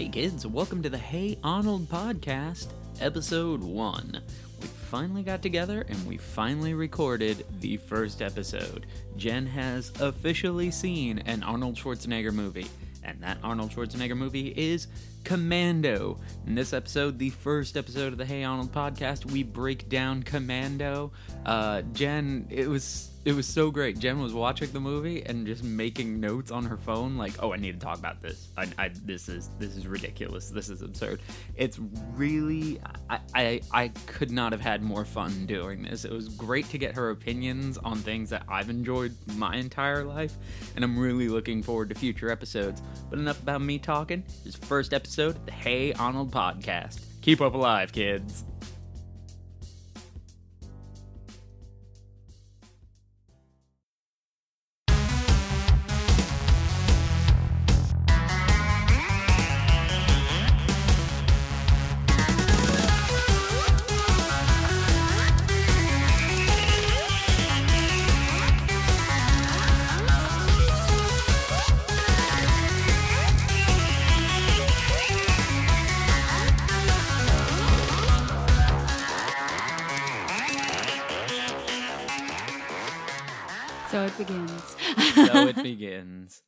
Hey kids, welcome to the Hey Ahnold podcast, episode 1. We finally got together and we finally recorded the first episode. Jen has officially seen an Arnold Schwarzenegger movie, and that Arnold Schwarzenegger movie is Commando. In this episode, the first episode of the Hey Ahnold podcast, we break down Commando. Uh, Jen, it was it was so great. Jen was watching the movie and just making notes on her phone, like, "Oh, I need to talk about this. I, I this is this is ridiculous. This is absurd." It's really, I, I I could not have had more fun doing this. It was great to get her opinions on things that I've enjoyed my entire life, and I'm really looking forward to future episodes. But enough about me talking. This first episode of the Hey Ahnold podcast. Keep up alive, kids. Begins. so it begins.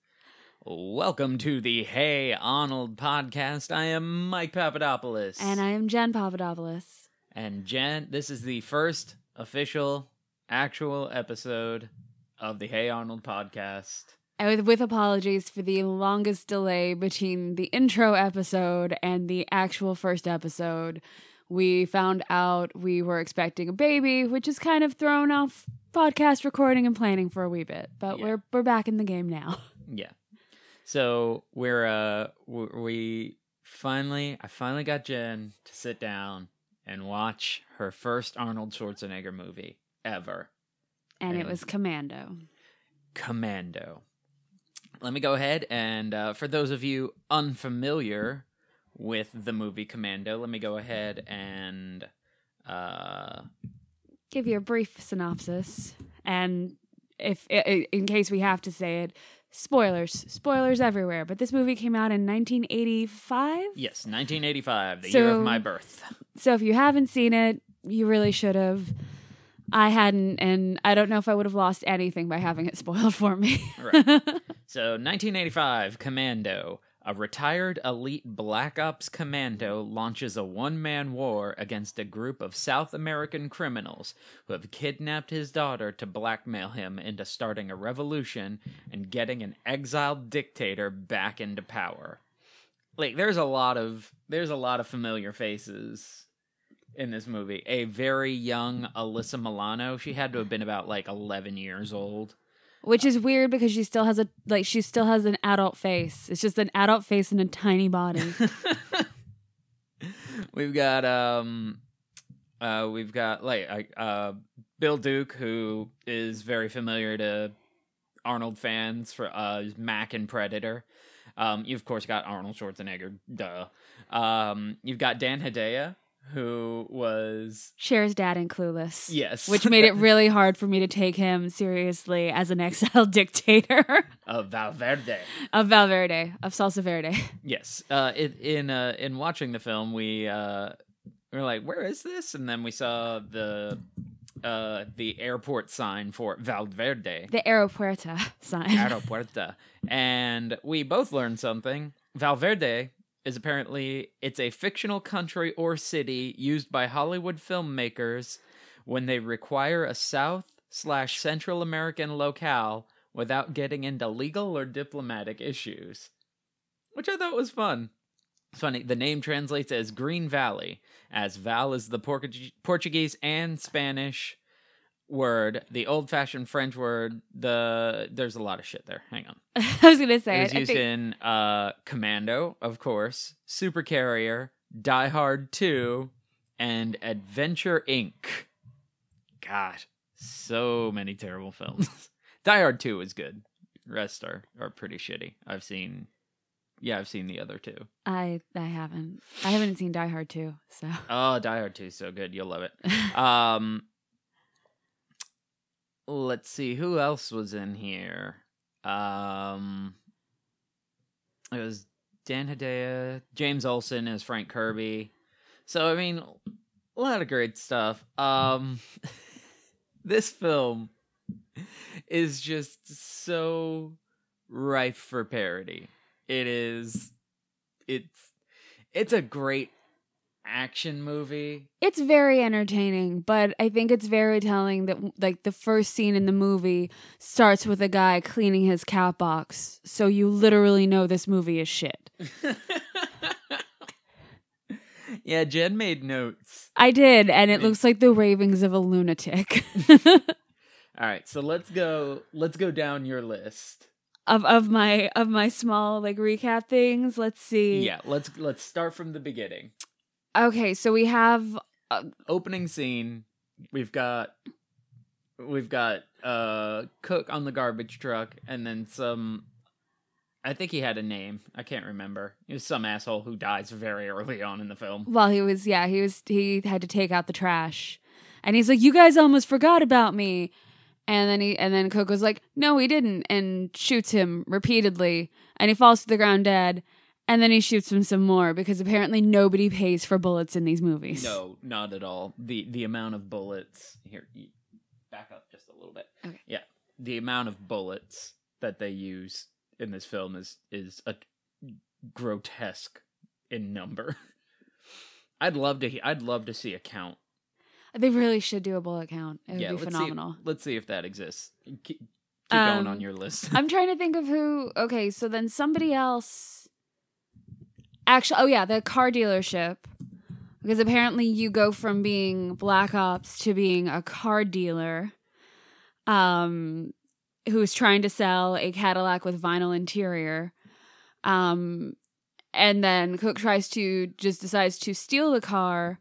Welcome to the Hey Ahnold podcast. I am Mike Papadopoulos. and I am Jen Papadopoulos. And Jen, this is the first official, actual episode of the Hey Ahnold podcast. And with, with apologies for the longest delay between the intro episode and the actual first episode. We found out we were expecting a baby, which has kind of thrown off podcast recording and planning for a wee bit. But Yeah. we're we're back in the game now. Yeah. So we're uh we finally I finally got Jen to sit down and watch her first Arnold Schwarzenegger movie ever. And it was Commando. Commando. Let me go ahead and, uh, for those of you unfamiliar with the movie Commando, let me go ahead and uh, Give you a brief synopsis, and if in case we have to say it, spoilers, spoilers everywhere. But this movie came out in 1985. yes, 1985, the year of my birth. So if you haven't seen it, you really should have. I hadn't, and I don't know if I would have lost anything by having it spoiled for me. Right. So, 1985, Commando. A retired elite Black Ops commando launches a one man war against a group of South American criminals who have kidnapped his daughter to blackmail him into starting a revolution and getting an exiled dictator back into power. Like there's a lot of there's a lot of familiar faces in this movie. A very young Alyssa Milano, she had to have been about like 11 years old. Which is weird because she still has a like she still has an adult face. It's just an adult face and a tiny body. we've got um uh we've got like uh Bill Duke who is very familiar to Arnold fans for uh Mac and Predator. Um you've of course got Arnold Schwarzenegger, duh. Um you've got Dan Hedaya who was Cher's dad in Clueless. yes, Which made it really hard for me to take him seriously as an exiled dictator of Valverde. of Valverde, of Salsa Verde. Yes. Uh, it, in uh, in watching the film, we uh, we were like, "Where is this?" And then we saw the uh, the airport sign for Valverde, The Aeropuerta sign. Aeropuerta, and we both learned something. Valverde is apparently it's a fictional country or city used by Hollywood filmmakers when they require a South slash Central American locale without getting into legal or diplomatic issues, which I thought was fun. It's funny. The name translates as Green Valley, as Val is the Portu- Portuguese and Spanish word. The old-fashioned French word. The there's a lot of shit there. Hang on. I was gonna say It was I used think- in uh, Commando, of course, Super Carrier, Die Hard 2, and Adventure Inc. God, so many terrible films. Die Hard 2 is good. Rest are, are pretty shitty. I've seen, yeah, I've seen the other two. I I haven't. I haven't seen Die Hard 2, so Oh, Die Hard 2 is so good. You'll love it. Um, let's see who else was in here. Um, it was Dan Hedaya, James Olson as Frank Kirby. So I mean, a lot of great stuff. Um, this film is just so rife for parody. It is. It's. It's a great action movie. It's very entertaining, but I think it's very telling that like the first scene in the movie starts with a guy cleaning his cat box. So you literally know this movie is shit. yeah, Jen made notes. I did, and it looks like the ravings of a lunatic. All right, so let's go let's go down your list. of of my of my small like recap things. Let's see. Yeah, let's let's start from the beginning. Okay, so we have Opening scene, we've got we've got uh Cook on the garbage truck and then some I think he had a name. I can't remember. It was some asshole who dies very early on in the film. well, he was yeah, he was he had to take out the trash. And he's like, "You guys almost forgot about me." And then he and then Cook was like, "No, he didn't," and shoots him repeatedly, and he falls to the ground dead. And then he shoots him some more because apparently nobody pays for bullets in these movies. No, not at all. The the amount of bullets here back up just a little bit. Okay. Yeah. The amount of bullets that they use in this film is is a grotesque in number. I'd love to I'd love to see a count. They really should do a bullet count. It would yeah, be let's phenomenal. See, let's see if that exists. Keep, keep Um, going on your list. I'm trying to think of who. Okay, so then somebody else. Actually, oh yeah, the car dealership. Because apparently you go from being black ops to being a car dealer, um, who's trying to sell a Cadillac with vinyl interior, um, and then Cook tries to just decides to steal the car.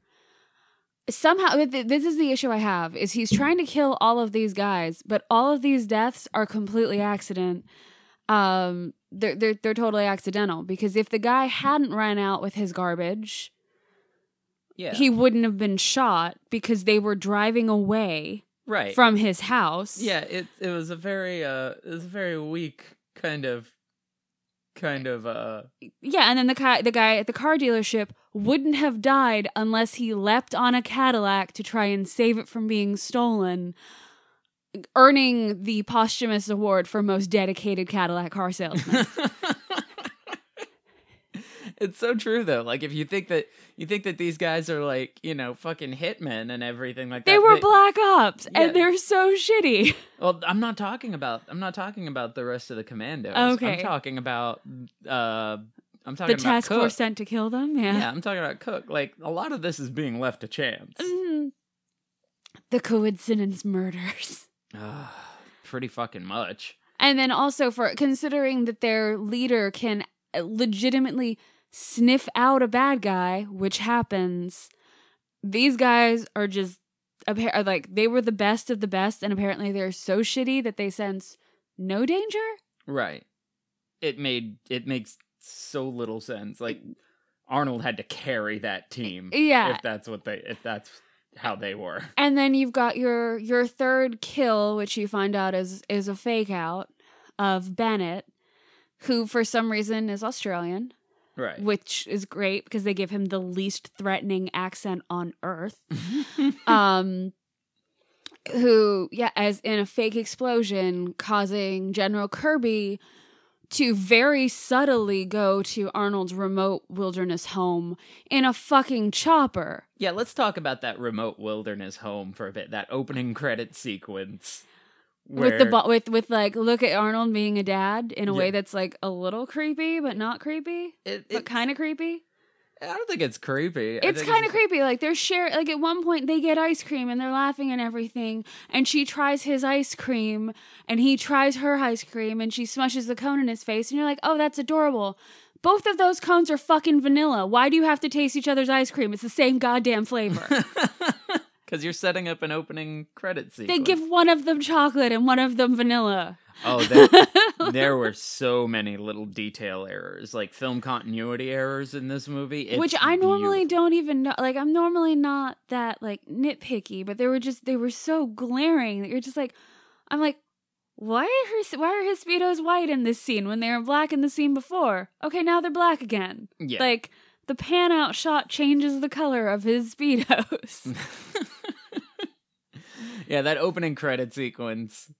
Somehow, th- this is the issue I have: is he's trying to kill all of these guys, but all of these deaths are completely accident. Um, they're they're they're totally accidental because if the guy hadn't ran out with his garbage, yeah. he wouldn't have been shot because they were driving away right. from his house. yeah, it it was a very uh it was a very weak kind of kind of uh yeah, and then the guy the guy at the car dealership wouldn't have died unless he leapt on a Cadillac to try and save it from being stolen. Earning the posthumous award for most dedicated Cadillac car salesman. it's so true though. Like if you think that you think that these guys are like, you know, fucking hitmen and everything like that. They were black ops, Yeah. and they're so shitty. Well, I'm not talking about I'm not talking about the rest of the commandos. Okay. I'm talking about uh I'm The talking about task force sent to kill them. Yeah. Yeah, I'm talking about Cook. Like a lot of this is being left to chance. Mhm. The coincidence murders. Ah, pretty fucking much. And then also for considering that their leader can legitimately sniff out a bad guy, which happens, these guys are just appa- like they were the best of the best, and apparently they're so shitty that they sense no danger. Right. It made it makes so little sense. Like Arnold had to carry that team. Yeah. If that's what they if that's how they were. And then you've got your your third kill, which you find out is is a fake out of Bennett, who for some reason is Australian. Right. which is great because they give him the least threatening accent on earth. um who yeah as in a fake explosion causing general kirby to very subtly go to arnold's remote wilderness home in a fucking chopper yeah, let's talk about that remote wilderness home for a bit. That opening credit sequence. with the bo- with with like look at arnold being a dad in a way that's like a little creepy but not creepy it, but kind of creepy I don't think it's creepy. It's kind of creepy. Like they're share like at one point they get ice cream and they're laughing and everything, and she tries his ice cream and he tries her ice cream and she smushes the cone in his face and you're like, oh, that's adorable. Both of those cones are fucking vanilla. Why do you have to taste each other's ice cream? It's the same goddamn flavor. Because you're setting up an opening credit scene. they give one of them chocolate and one of them vanilla. Oh, there, there were so many little detail errors, like film continuity errors in this movie. It's Which I normally beautiful. don't even know. Like I'm normally not that like nitpicky, but they were just they were so glaring that you're just like, I'm like, why are her why are his speedos white in this scene when they were black in the scene before? Okay, now they're black again. Yeah. Like the pan out shot changes the color of his speedos. yeah, that opening credit sequence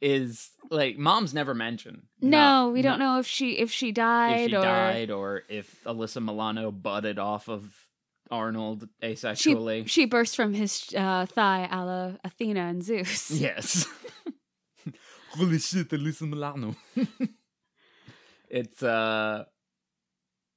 is like mom's never mentioned. no, Not- we don't know if she if she died if she or died or if Alyssa Milano butted off of Arnold asexually. she she burst from his uh, thigh, a la Athena and Zeus. Yes. Holy shit, Alyssa Milano. it's uh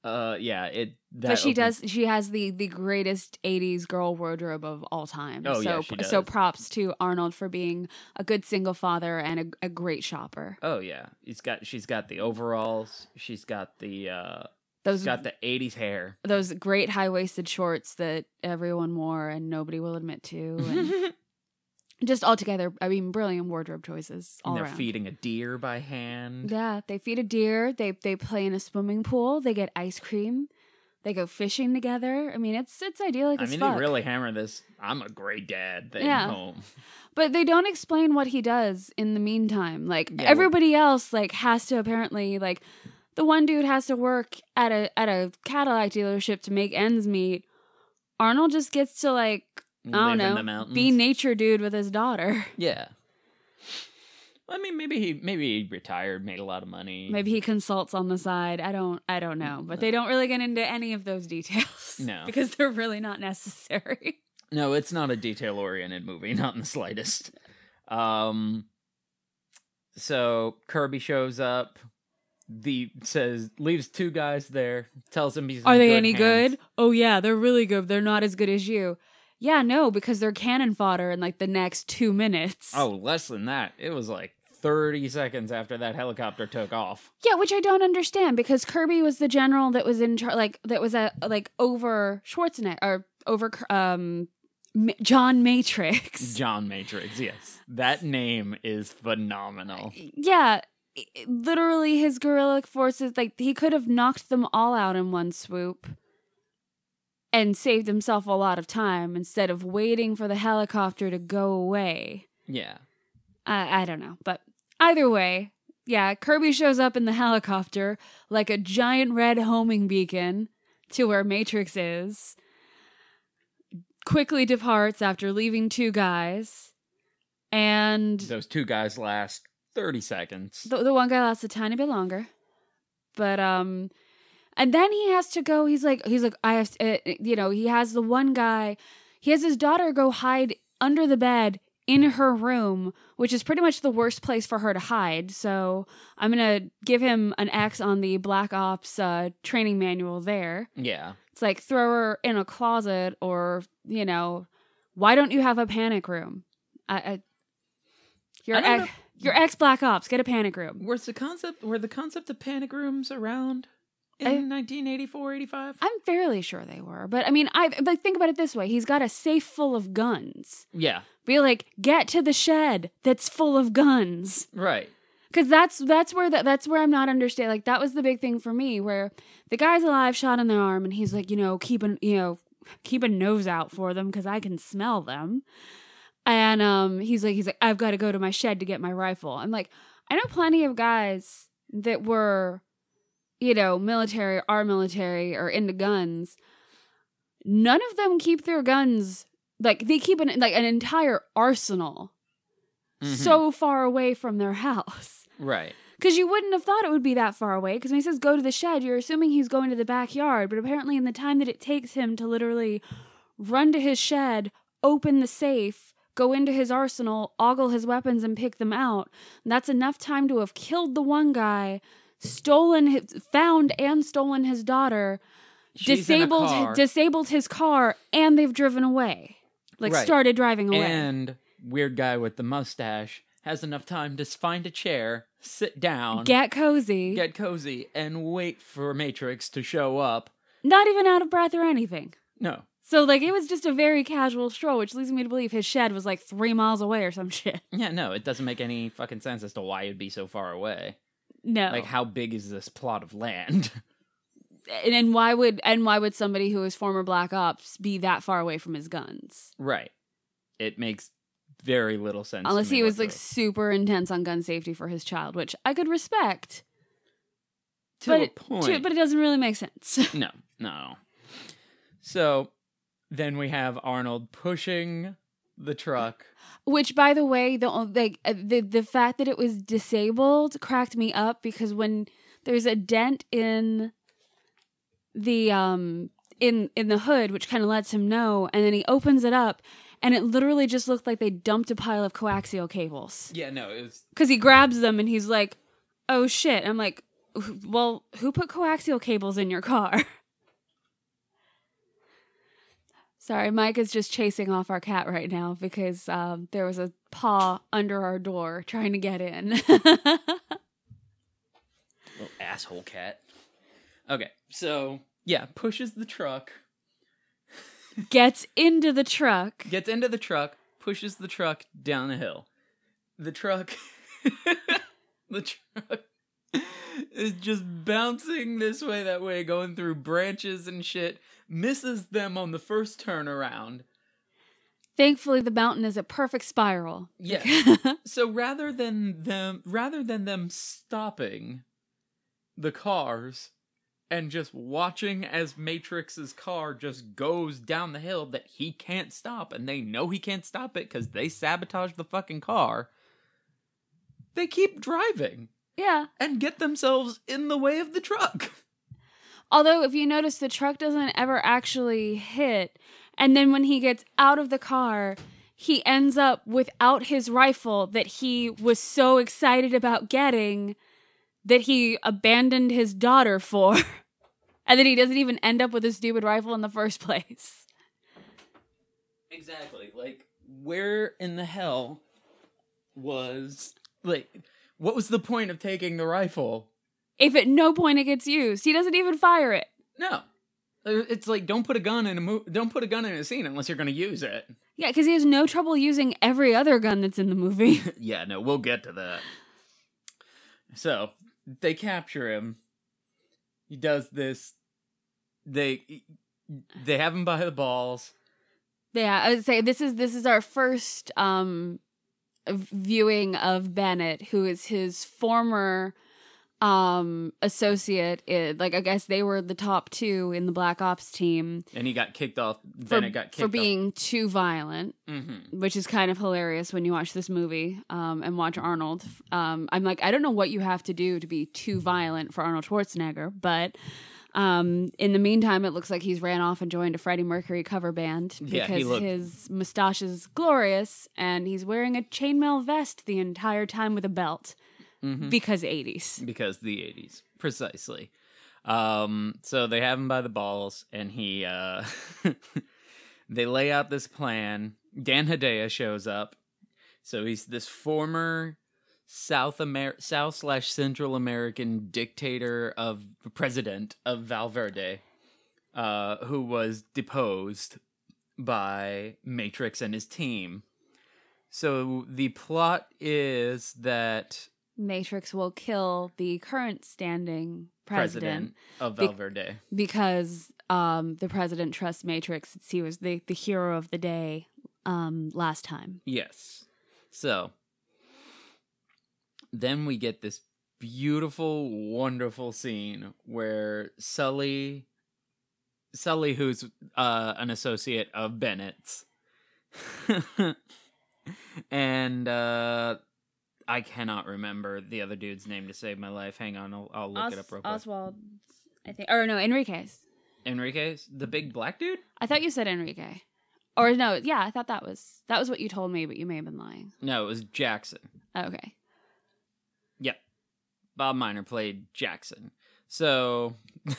uh yeah, it but she open- does. She has the the greatest '80s girl wardrobe of all time. Oh, so yeah, she does. so props to Arnold for being a good single father and a, a great shopper. Oh yeah. He's got she's got the overalls, she's got the uh Those got the 80s hair. those great high waisted shorts that everyone wore and nobody will admit to. And just altogether, I mean, brilliant wardrobe choices all and they're around. feeding a deer by hand. Yeah, they feed a deer. They they play in a swimming pool. They get ice cream. They go fishing together. I mean, it's it's idyllic I mean, fuck. they really hammer this. I'm a great dad thing Yeah. home. But they don't explain what he does in the meantime. Like Yeah, well- everybody else, like has to apparently like the one dude has to work at a at a Cadillac dealership to make ends meet. Arnold just gets to like I don't know, be nature dude with his daughter. Yeah. I mean, maybe he maybe he retired, made a lot of money. Maybe he consults on the side. I don't I don't know. But they don't really get into any of those details. No. Because they're really not necessary. No, it's not a detail oriented movie, not in the slightest. Um so Kirby shows up, the says leaves two guys there, tells him he's Are they good any hands. good? Oh yeah, they're really good. They're not as good as you. Yeah, no, because they're cannon fodder in like the next two minutes. Oh, less than that. It was like 30 seconds after that helicopter took off. Yeah, which I don't understand because Kirby was the general that was in charge, like that was a like over Schwarzenegger or over um John Matrix. John Matrix, yes. That name is phenomenal. yeah, literally his guerrilla forces like he could have knocked them all out in one swoop and saved himself a lot of time instead of waiting for the helicopter to go away. Yeah. I, I don't know, but either way, yeah, Kirby shows up in the helicopter like a giant red homing beacon to where Matrix is. Quickly departs after leaving two guys, and Those two guys last 30 seconds. the, the one guy lasts a tiny bit longer. But um, and then he has to go. He's like, he's like, I have, to, uh, you know, he has the one guy. He has his daughter go hide under the bed in her room, which is pretty much the worst place for her to hide. So I'm gonna give him an X on the Black Ops uh, training manual there. Yeah. It's like throw her in a closet, or you know, why don't you have a panic room? I, I your I ex, know. your ex Black Ops, get a panic room. Was the concept were the concept of panic rooms around in I- 1984, 85? I'm fairly sure they were, but I mean, I like think about it this way: he's got a safe full of guns. Yeah. Be like, get to the shed that's full of guns, Right. because that's that's where that that's where I'm not understanding. Like that was the big thing for me, where the guy's alive, shot in the arm, and he's like, you know, keep an you know, keep a nose out for them because I can smell them. And um, he's like, he's like, I've got to go to my shed to get my rifle. I'm like, I know plenty of guys that were, you know, military, our military, or into guns. None of them keep their guns like they keep an like an entire arsenal Mhm. so far away from their house. right. Because you wouldn't have thought it would be that far away. Because when he says go to the shed, you're assuming he's going to the backyard. But apparently, in the time that it takes him to literally run to his shed, open the safe, go into his arsenal, ogle his weapons, and pick them out, that's enough time to have killed the one guy, stolen his, found and stolen his daughter, She's disabled disabled his car, and they've driven away. Like Right. started driving away. and weird guy with the mustache has enough time to find a chair, sit down, Get cozy. get cozy, and wait for Matrix to show up. not even out of breath or anything. No. So like it was just a very casual stroll, which leads me to believe his shed was like three miles away or some shit. Yeah, no, it doesn't make any fucking sense as to why it'd be so far away. No, Like, how big is this plot of land? and, and why would and why would somebody who is former Black Ops be that far away from his guns? right. It makes very little sense. to Unless he was like super intense on gun safety for his child, which I could respect. to but a it- point. to- but it doesn't really make sense. No, no. So then we have Arnold pushing the truck. Which, by the way, the like uh, the the fact that it was disabled cracked me up because when there's a dent in the um in in the hood, which kind of lets him know, and then he opens it up, and it literally just looked like they dumped a pile of coaxial cables Yeah, no, it was because he grabs them and he's like, "Oh shit!" I'm like, "Well, who put coaxial cables in your car?" Sorry, Mike is just chasing off our cat right now because um, there was a paw under our door trying to get in. little asshole cat. Okay, so yeah, pushes the truck, Gets into the truck. gets into the truck, pushes the truck down a hill. The truck, the truck is just bouncing this way, that way, going through branches and shit. Misses them on the first turnaround. Thankfully, the mountain is a perfect spiral. Yeah. so rather than them rather than them stopping the cars and just watching as Matrix's car just goes down the hill that he can't stop and they know he can't stop it cuz they sabotage the fucking car. They keep driving yeah. and get themselves in the way of the truck. Although, if you notice, the truck doesn't ever actually hit. And then when he gets out of the car, he ends up without his rifle that he was so excited about getting that he abandoned his daughter for. and then he doesn't even end up with a stupid rifle in the first place. Exactly. Like, where in the hell was like what was the point of taking the rifle? If at no point it gets used, he doesn't even fire it. No. Uh, It's like don't put a gun in a mo- don't put a gun in a scene unless you're going to use it. Yeah, because he has no trouble using every other gun that's in the movie. yeah, no, we'll get to that. So, they capture him. He does this they they have him by the balls. Yeah, I would say this is this is our first um viewing of Bennett, who is his former um associate. In, like I guess they were the top two in the Black Ops team And he got kicked off. for, Then it got kicked for being too violent, hmm which is kind of hilarious when you watch this movie um and watch Arnold. Um, I'm like, I don't know what you have to do to be too violent for Arnold Schwarzenegger, but. Um, in the meantime, it looks like he's ran off and joined a Freddie Mercury cover band because he looked- his mustache is glorious and he's wearing a chainmail vest the entire time with a belt hmm because 80s. because the 80s precisely. Um so they have him by the balls and he uh they lay out this plan. Dan hedaya shows up. So he's this former south Amer- south slash central american dictator of president of valverde uh who was deposed by matrix and his team. So the plot is that Matrix will kill the current standing president, president, of Be- Valverde. because um, the president trusts Matrix he was the, the hero of the day um, last time. yes. So then we get this beautiful, wonderful scene where Sully, Sully, who's uh, an associate of Bennett's, and uh, I cannot remember the other dude's name to save my life. Hang on, I'll, I'll look it up real quick. Oswald, I think. Or no, Enriquez. Enriquez, the big black dude. I thought you said Enrique. Or no, yeah, I thought that was that was what you told me, but you may have been lying. No, it was Jackson. Oh, okay. Yep. Bob Minor played Jackson. So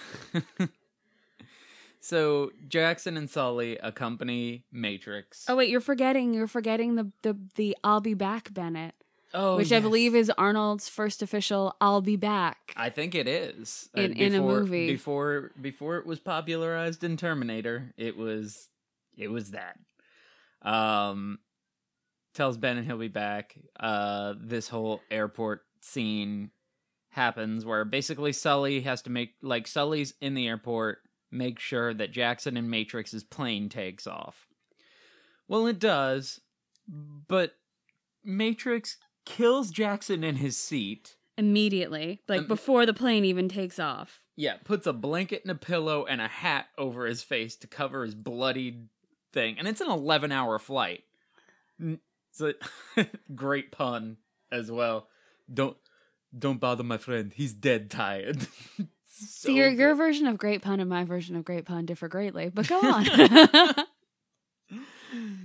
So Jackson and Sully accompany Matrix. Oh wait, you're forgetting you're forgetting the the the I'll be back Bennett, Oh, which I believe is Arnold's first official I'll be back. I think it is. Uh, In- in a before- movie. Before before it was popularized in Terminator, it was it was that. Um tells and he'll be back. Uh this whole airport scene happens where basically Sully has to make like Sully's in the airport, make sure that Jackson and Matrix's plane takes off. Well, it does, but Matrix kills Jackson in his seat. Immediately, like Um, before the plane even takes off. Yeah, puts a blanket and a pillow and a hat over his face to cover his bloodied thing. And it's an 11 hour flight. It's a great pun as well. Don't don't bother my friend. He's dead tired. So your your version of great pun and my version of great pun differ greatly, but go on.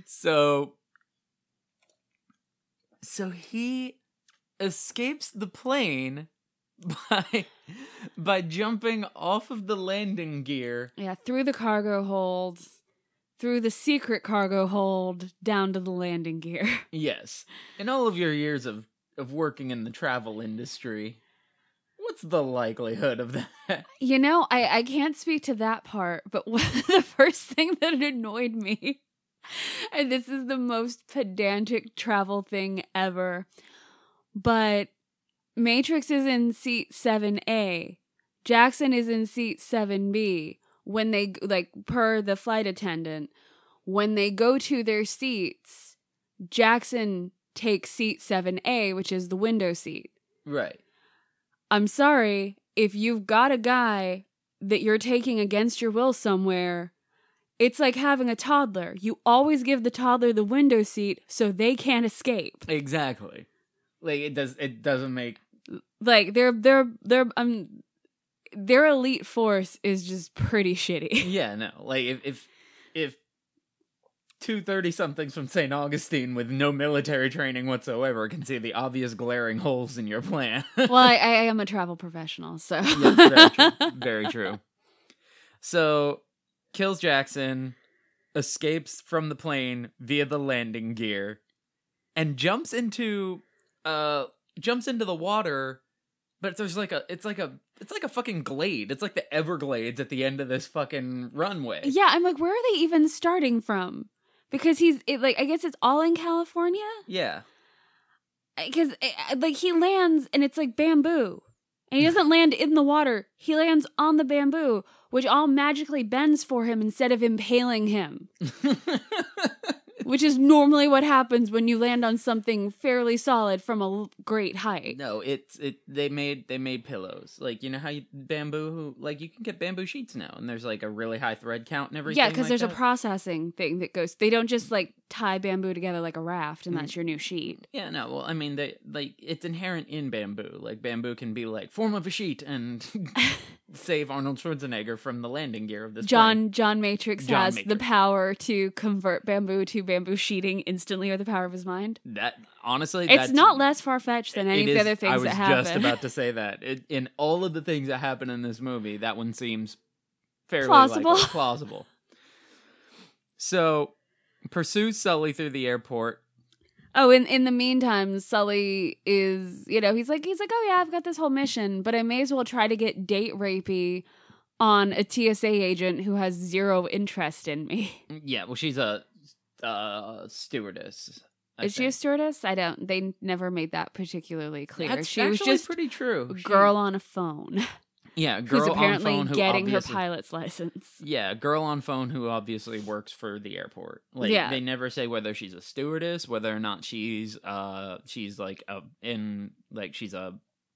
so so he escapes the plane by by jumping off of the landing gear yeah, through the cargo hold, through the secret cargo hold, down to the landing gear. Yes. In all of your years of, of working in the travel industry, what's the likelihood of that? You know, I, I can't speak to that part, but the first thing that annoyed me, and this is the most pedantic travel thing ever, but Matrix is in seat 7A, Jackson is in seat 7B. When they, like, per the flight attendant, when they go to their seats, Jackson takes seat 7A, which is the window seat. Right. I'm sorry, if you've got a guy that you're taking against your will somewhere, it's like having a toddler. You always give the toddler the window seat so they can't escape. Exactly. Like it does it doesn't make Like their their their um their elite force is just pretty shitty. Yeah, no. Like if if if two thirty somethings from St. Augustine with no military training whatsoever can see the obvious glaring holes in your plan. well, I, I am a travel professional, so Yes, very true. Very true. So, kills Jackson, escapes from the plane via the landing gear, and jumps into uh jumps into the water. But there's like a it's like a it's like a fucking glade. It's like the Everglades at the end of this fucking runway. yeah, I'm like, where are they even starting from? Because he's it, like, I guess it's all in California. Yeah. because like he lands and it's like bamboo and he doesn't land in the water he lands on the bamboo which all magically bends for him instead of impaling him which is normally what happens when you land on something fairly solid from a great height no, it's it. They made they made pillows. Like you know how you bamboo like you can get bamboo sheets now, and there's like a really high thread count and everything. yeah because like there's that. a processing thing that goes they don't just like tie bamboo together like a raft and Mm. that's your new sheet Yeah, no. Well, I mean, they like it's inherent in bamboo. Like bamboo can be like form of a sheet and save Arnold Schwarzenegger from the landing gear of this. John John Matrix John has the power to convert bamboo to bamboo sheeting instantly with the power of his mind. That honestly, It's that's, not less far fetched than any of the other things that happen. I was just about to say that. It, in all of the things that happen in this movie, that one seems fairly Plausible. likely- plausible. So, pursues Sully through the airport. Oh, in in the meantime, Sully is you know he's like he's like oh yeah I've got this whole mission, but I may as well try to get date rapey on a TSA agent who has zero interest in me. Yeah, well, she's a uh, stewardess. I is she a stewardess? I don't. They never made that particularly clear. That's she was just pretty true. a She- girl on a phone yeah, girl who's on apparently phone who getting her pilot's license. Yeah, girl on phone who obviously works for the airport. Like Yeah. they never say whether she's a stewardess, whether or not she's uh she's like a in like she's a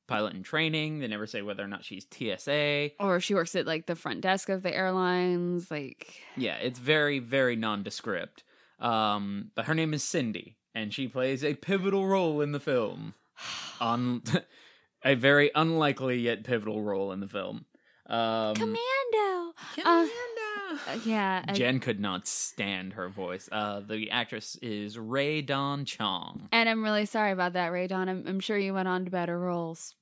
pilot in training. They never say whether or not she's TSA. Or she works at like the front desk of the airlines. Like Yeah, it's very very nondescript. Um but her name is Cindy and she plays a pivotal role in the film. On a very unlikely yet pivotal role in the film. Um Commando. Commando. Uh, yeah. I- Jen could not stand her voice. Uh, the actress is Rae Dawn Chong. and I'm really sorry about that, Rae Dawn. I'm, I'm sure you went on to better roles.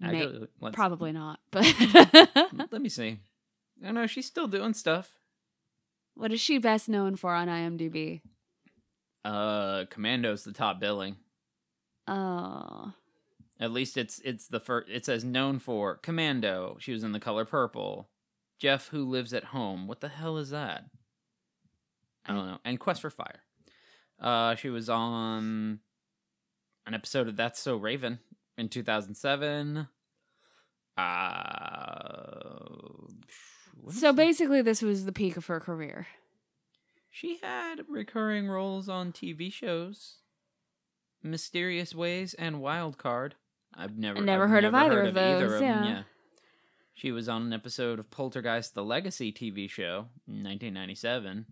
May- Actually, probably not, but Let me see. I know she's still doing stuff. what is she best known for on IMDb? Uh, Commando's the top billing. Oh, At least it's it's the first. It says known for Commando. She was in The Color Purple. Jeff, who lives at home. What the hell is that? I don't know. And Quest for Fire. Uh, she was on an episode of That's So Raven in 2007. Uh, so basically, this was the peak of her career. She had recurring roles on TV shows, Mysterious Ways and Wild Card. I've never, Never I've heard of either heard of either those, them, yeah. She was on an episode of Poltergeist: The Legacy TV show, in 1997.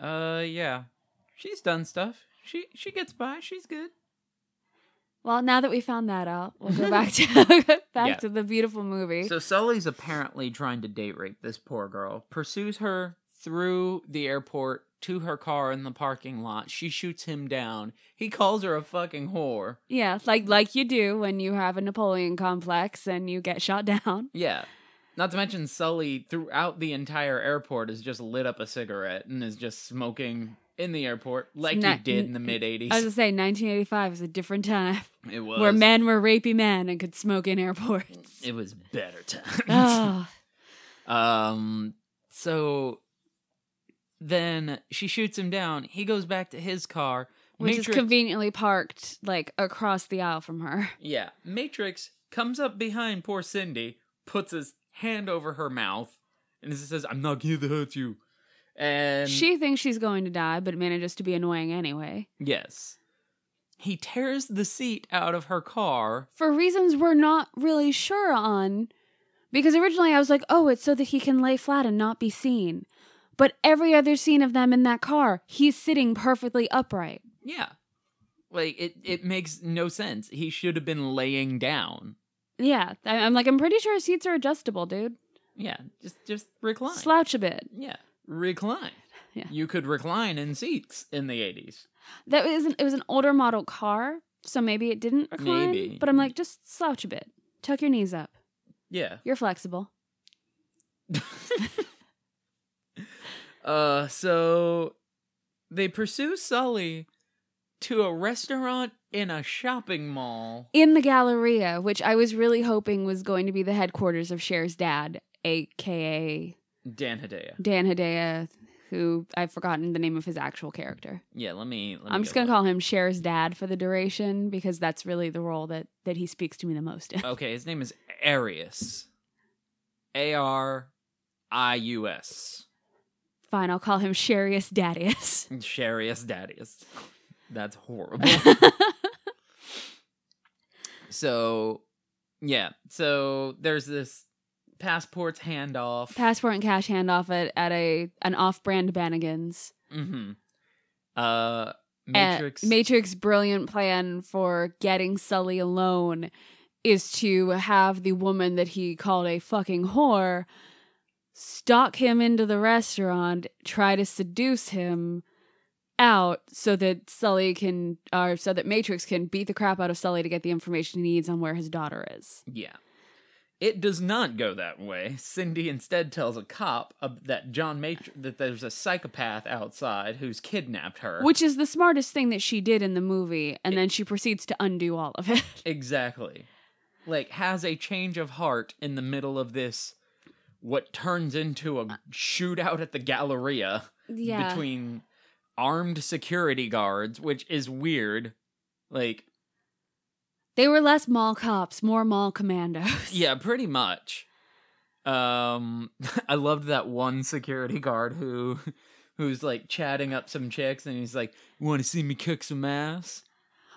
Uh, yeah, she's done stuff. She she gets by. She's good. Well, now that we found that out, we'll go back to back Yeah. to the beautiful movie. So Sully's apparently trying to date rape this poor girl. Pursues her through the airport to her car in the parking lot. She shoots him down. He calls her a fucking whore. yeah, like like you do when you have a Napoleon complex and you get shot down. Yeah. Not to mention Sully throughout the entire airport has just lit up a cigarette and is just smoking in the airport like you did in the mid 80s. I was 80s. gonna say 1985 is a different time It was where men were rapey men and could smoke in airports. it was better times. oh, Um. So then she shoots him down. He goes back to his car. which Matrix, is conveniently parked like across the aisle from her. yeah. Matrix comes up behind poor Cindy, puts his hand over her mouth, and says, "I'm not going to hurt you." And She thinks she's going to die, but manages to be annoying anyway. yes, he tears the seat out of her car. For reasons we're not really sure on. Because originally I was like, oh, it's so that he can lay flat and not be seen. But every other scene of them in that car, he's sitting perfectly upright. Yeah, like it. It makes no sense. He should have been laying down. Yeah, I'm like, I'm pretty sure seats are adjustable, dude. Yeah, just just recline. Slouch a bit. Yeah, recline. Yeah. You could recline in seats in the 80s. That was an, it was an older model car, so maybe it didn't recline. Maybe. But I'm like, just slouch a bit. Tuck your knees up. Yeah. You're flexible. Uh so they pursue Sully to a restaurant in a shopping mall. In the Galleria, which I was really hoping was going to be the headquarters of Cher's dad, aka Dan Hedaya. Dan Hedaya, who I've forgotten the name of his actual character. Yeah, let me let me I'm just gonna look. call him Cher's dad for the duration because that's really the role that that he speaks to me the most in. Okay, his name is Arius. A R I U S. Fine, I'll call him Sharius Dadius. Sharius Dadius. That's horrible. so yeah, so there's this passports handoff. Passport and cash handoff at, at a an off-brand Bennigan's. mm-hmm. Uh Uh, Matrix Matrix brilliant plan for getting Sully alone is to have the woman that he called a fucking whore stalk him into the restaurant, try to seduce him out so that Sully can or so that Matrix can beat the crap out of Sully to get the information he needs on where his daughter is. Yeah. It does not go that way. Cindy instead tells a cop that John Matr- that there's a psychopath outside who's kidnapped her. Which is the smartest thing that she did in the movie, and then she proceeds to undo all of it. exactly. Like has a change of heart in the middle of this what turns into a shootout at the Galleria Yeah. between armed security guards, which is weird. Like They were less mall cops, more mall commandos. Yeah, pretty much. Um, I loved that one security guard who, who's like chatting up some chicks, and he's like, "Want to see me kick some ass?"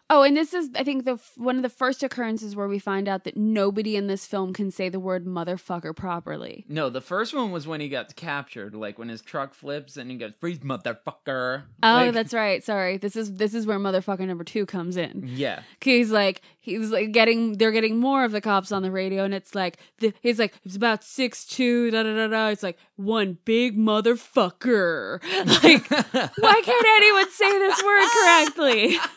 Oh, and this is, I think, the one of the first occurrences where we find out that nobody in this film can say the word motherfucker properly. No, the first one was when he got captured, like when his truck flips and he goes, "Freeze, motherfucker!" Oh, Like, that's right. Sorry, this is this is where motherfucker number two comes in. yeah, He's like, he's like getting, they're getting more of the cops on the radio, and it's like, the, he's like, it's about six two, da da da da. It's like one big motherfucker. Like, why can't anyone say this word correctly?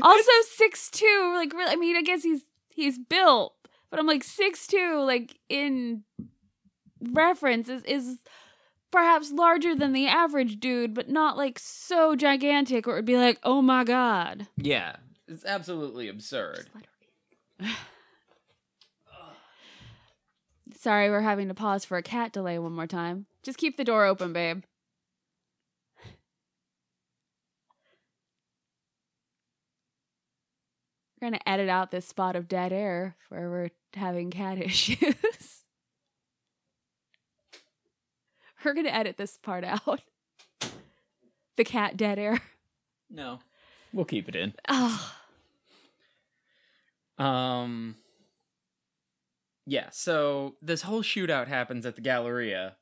Also six two, like really. I mean, I guess he's he's built, but I'm like six two, like in reference is is perhaps larger than the average dude, but not like so gigantic, or it would be like, oh my god. yeah, it's absolutely absurd. Sorry, we're having to pause for a cat delay one more time. Just keep the door open, babe. We're gonna edit out this spot of dead air where we're having cat issues. We're gonna edit this part out. The cat dead air. No. We'll keep it in. Oh, Um Yeah, so this whole shootout happens at the Galleria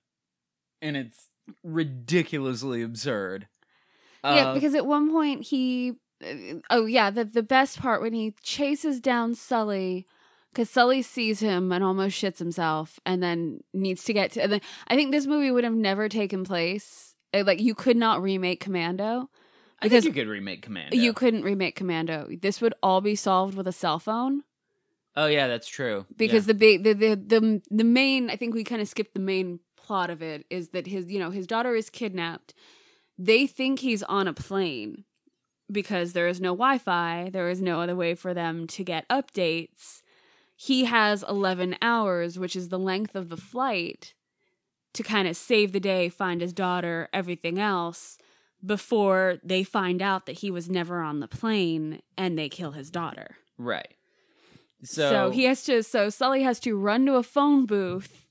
and it's ridiculously absurd. yeah, Uh, because at one point he, oh yeah, the the best part when he chases down Sully, because Sully sees him and almost shits himself, and then needs to get to. And then I think this movie would have never taken place. uh, Like you could not remake Commando. I think you could remake Commando. You couldn't remake Commando. This would all be solved with a cell phone Oh yeah, that's true. because the big the, the the the main I think we kind of skipped the main plot of it is that his you know his daughter is kidnapped. They think he's on a plane because there is no Wi-Fi. There is no other way for them to get updates. He has 11 hours, which is the length of the flight to kind of save the day, find his daughter, everything else before they find out that he was never on the plane and they kill his daughter. right. So, So, he has to. So Sully has to run to a phone booth,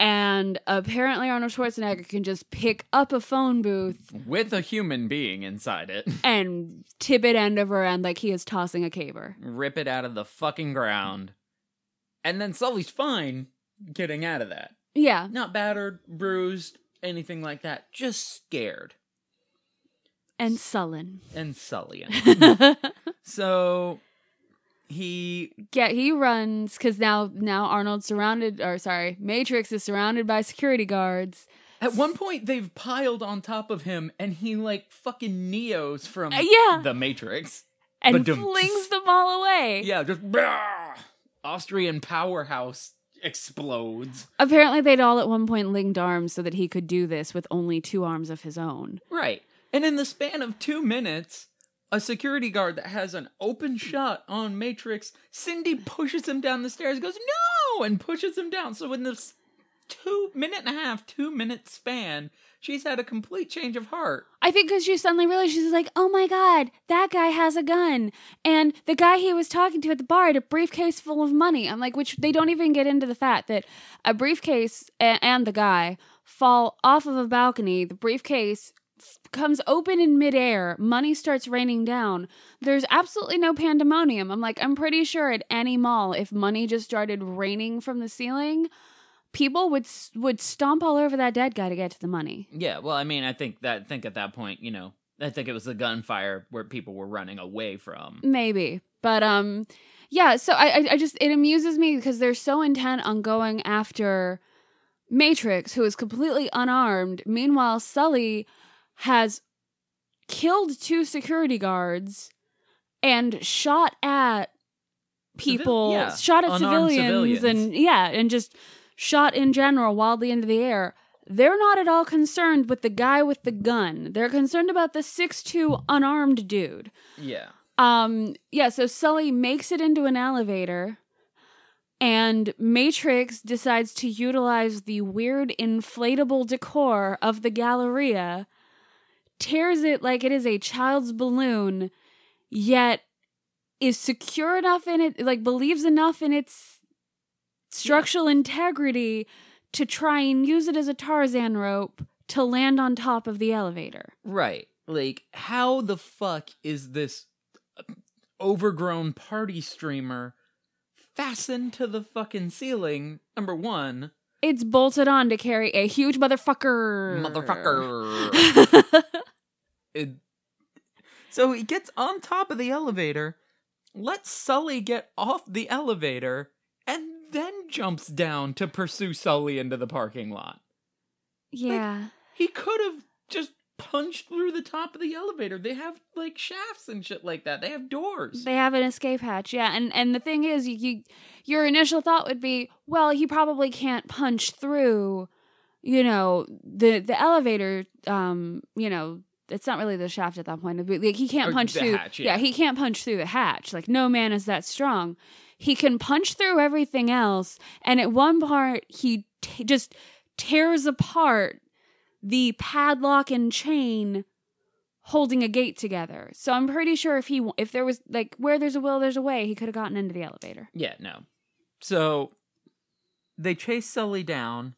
and apparently Arnold Schwarzenegger can just pick up a phone booth with a human being inside it, and tip it end over end like he is tossing a caber. rip it out of the fucking ground, and then Sully's fine getting out of that. Yeah, Not battered, bruised, anything like that. Just scared and sullen. and sullying. so he yeah, he runs because now now Arnold's surrounded, or sorry, Matrix is surrounded by security guards. At one point, they've piled on top of him, and he like fucking Neos from Uh, yeah. the Matrix. And Ba-dum. flings them all away. Yeah, just brah! Austrian powerhouse explodes. Apparently, they'd all at one point linked arms so that he could do this with only two arms of his own. Right, and in the span of two minutes, a security guard that has an open shot on Matrix, Cindy pushes him down the stairs, goes no, and pushes him down. So in this two minute and a half, two minute span, she's had a complete change of heart. I think because she suddenly realized she's like, oh my god, that guy has a gun, and the guy he was talking to at the bar had a briefcase full of money. I'm like, which they don't even get into the fact that a briefcase a- and the guy fall off of a balcony. The briefcase comes open in midair. Money starts raining down. There's absolutely no pandemonium. I'm like, I'm pretty sure at any mall, if money just started raining from the ceiling. People would would stomp all over that dead guy to get to the money. Yeah, well, I mean, I think that I think at that point, you know, I think it was the gunfire where people were running away from. maybe but um yeah so I, I i just it amuses me because they're so intent on going after matrix who is completely unarmed meanwhile sully has killed two security guards and shot at people yeah, shot at unarmed civilians, civilians. and yeah and just shot in general wildly into the air they're not at all concerned with the guy with the gun they're concerned about the 6'2 unarmed dude Yeah. um, yeah, so Sully makes it into an elevator, and Matrix decides to utilize the weird inflatable decor of the Galleria, tears it like it is a child's balloon, yet is secure enough in it, like believes enough in its structural integrity to try and use it as a Tarzan rope to land on top of the elevator. Right. Like, how the fuck is this overgrown party streamer fastened to the fucking ceiling? Number one, It's bolted on to carry a huge motherfucker. motherfucker. It- so he gets on top of the elevator, lets Sully get off the elevator, and then jumps down to pursue Sully into the parking lot. yeah. He could have just punched through the top of the elevator. They have like shafts and shit like that. They have doors. They have an escape hatch, yeah, and and the thing is, you, you your initial thought would be, well, he probably can't punch through, you know, the the elevator. Um, you know, it's not really the shaft at that point. Like he can't Or punch the through. hatch, yeah. he can't punch through the hatch. Like no man is that strong. He can punch through everything else, and at one part, he t- just tears apart the padlock and chain holding a gate together. So I'm pretty sure if he if there was like where there's a will there's a way, he could have gotten into the elevator. Yeah, no. So they chase Sully down.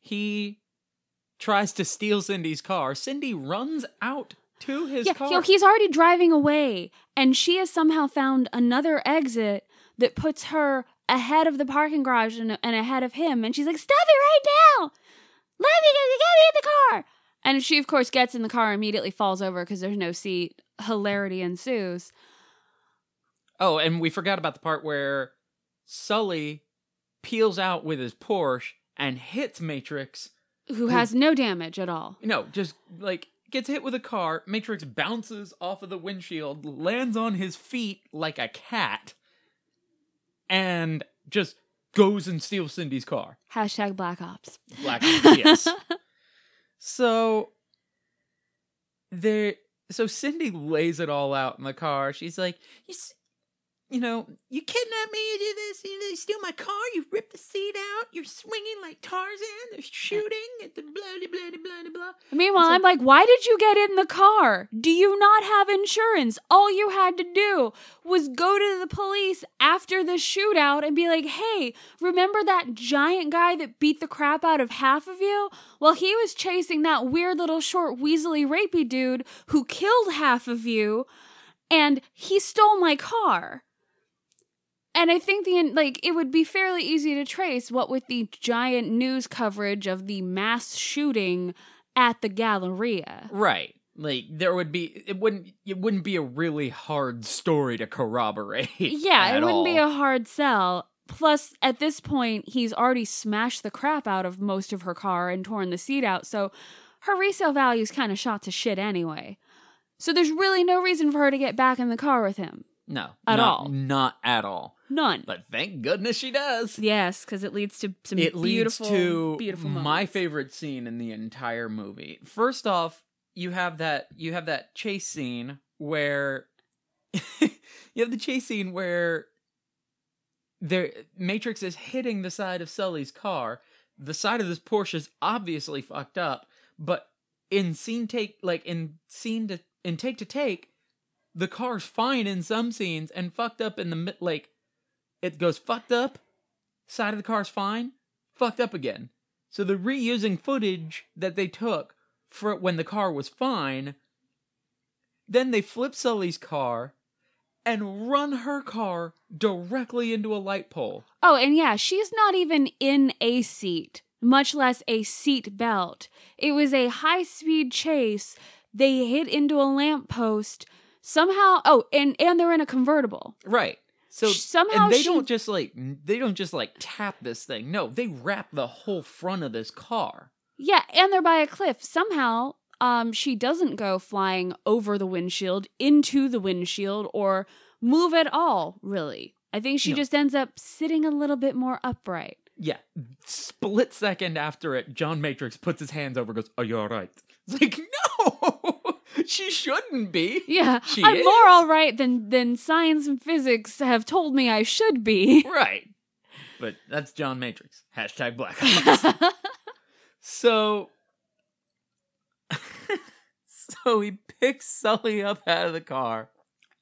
He tries to steal Cindy's car. Cindy runs out to his yeah, car. you know, he's already driving away, and she has somehow found another exit that puts her ahead of the parking garage and, and ahead of him. And she's like, "Stop it right now! Let me get, get me in the car!" And she, of course, gets in the car, immediately falls over because there's no seat. Hilarity ensues. oh, and we forgot about the part where Sully peels out with his Porsche and hits Matrix. Who has no damage at all? No, just like gets hit with a car. Matrix bounces off of the windshield, lands on his feet like a cat, and just goes and steals Cindy's car. Hashtag Black Ops. Black Ops, yes. So there so Cindy lays it all out in the car. She's like, "You you know, you kidnap me, you do this, you, you steal my car, you rip the seat out, you're swinging like Tarzan, they're shooting at the blah blah blah blah blah blah." Meanwhile, It's I'm like, why did you get in the car? Do you not have insurance? All you had to do was go to the police after the shootout and be like, hey, remember that giant guy that beat the crap out of half of you? Well, he was chasing that weird little short, weaselly, rapey dude who killed half of you, and he stole my car. And I think the like it would be fairly easy to trace what with the giant news coverage of the mass shooting at the Galleria. Right. Like there would be it wouldn't it wouldn't be a really hard story to corroborate. Yeah, it wouldn't be a hard sell. Plus, at this point, he's already smashed the crap out of most of her car and torn the seat out, so her resale value's kind of shot to shit anyway. So there's really no reason for her to get back in the car with him. No at not- all. Not at all. None. But thank goodness she does. yes, because it leads to some it leads beautiful, to beautiful my favorite scene in the entire movie. First off, you have that you have that chase scene where you have the chase scene where there Matrix is hitting the side of Sully's car. The side of this Porsche is obviously fucked up, but in scene take like in scene to in take to take, the car's fine in some scenes and fucked up in the like it goes fucked up, side of the car's fine, fucked up again. So they're reusing footage that they took for when the car was fine. Then they flip Sully's car and run her car directly into a light pole. Oh, and yeah, she's not even in a seat, much less a seat belt. It was a high speed chase. They hit into a lamppost. Somehow, oh, and and they're in a convertible. Right. So Somehow they she- don't just like they don't just like tap this thing. No, they wrap the whole front of this car. Yeah, and they're by a cliff. Somehow, um, she doesn't go flying over the windshield into the windshield or move at all. Really, I think she No. just ends up sitting a little bit more upright. Yeah. Split second after it, John Matrix puts his hands over, goes, "Are you all right?" It's like, no, she shouldn't be. Yeah, She I'm is. more all right than than science and physics have told me I should be. Right. But that's John Matrix. Hashtag Black Ops. so, so he picks Sully up out of the car.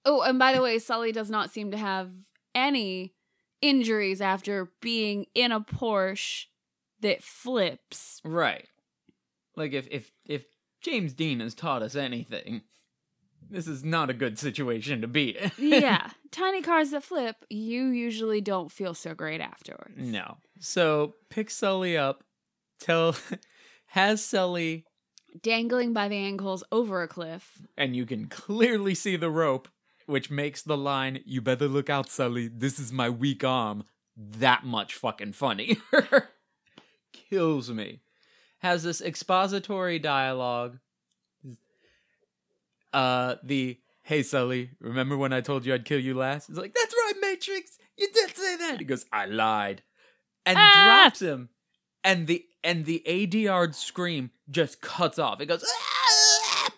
oh, and by the way, Sully does not seem to have any injuries after being in a Porsche that flips. Right. Like if if if James Dean has taught us anything, this is not a good situation to be in. yeah, tiny cars that flip, you usually don't feel so great afterwards. no. So pick Sully up, tell has Sully Dangling by the ankles over a cliff. and you can clearly see the rope, which makes the line, You better look out, Sully. This is my weak arm, that much fucking funny. Kills me. Has this expository dialogue. Uh, the, Hey, Sully, remember when I told you I'd kill you last? It's like, That's right, Matrix. You did say that. He goes, I lied. And Ah! drops him. And the and the ADR scream just cuts off. It goes "Ah!"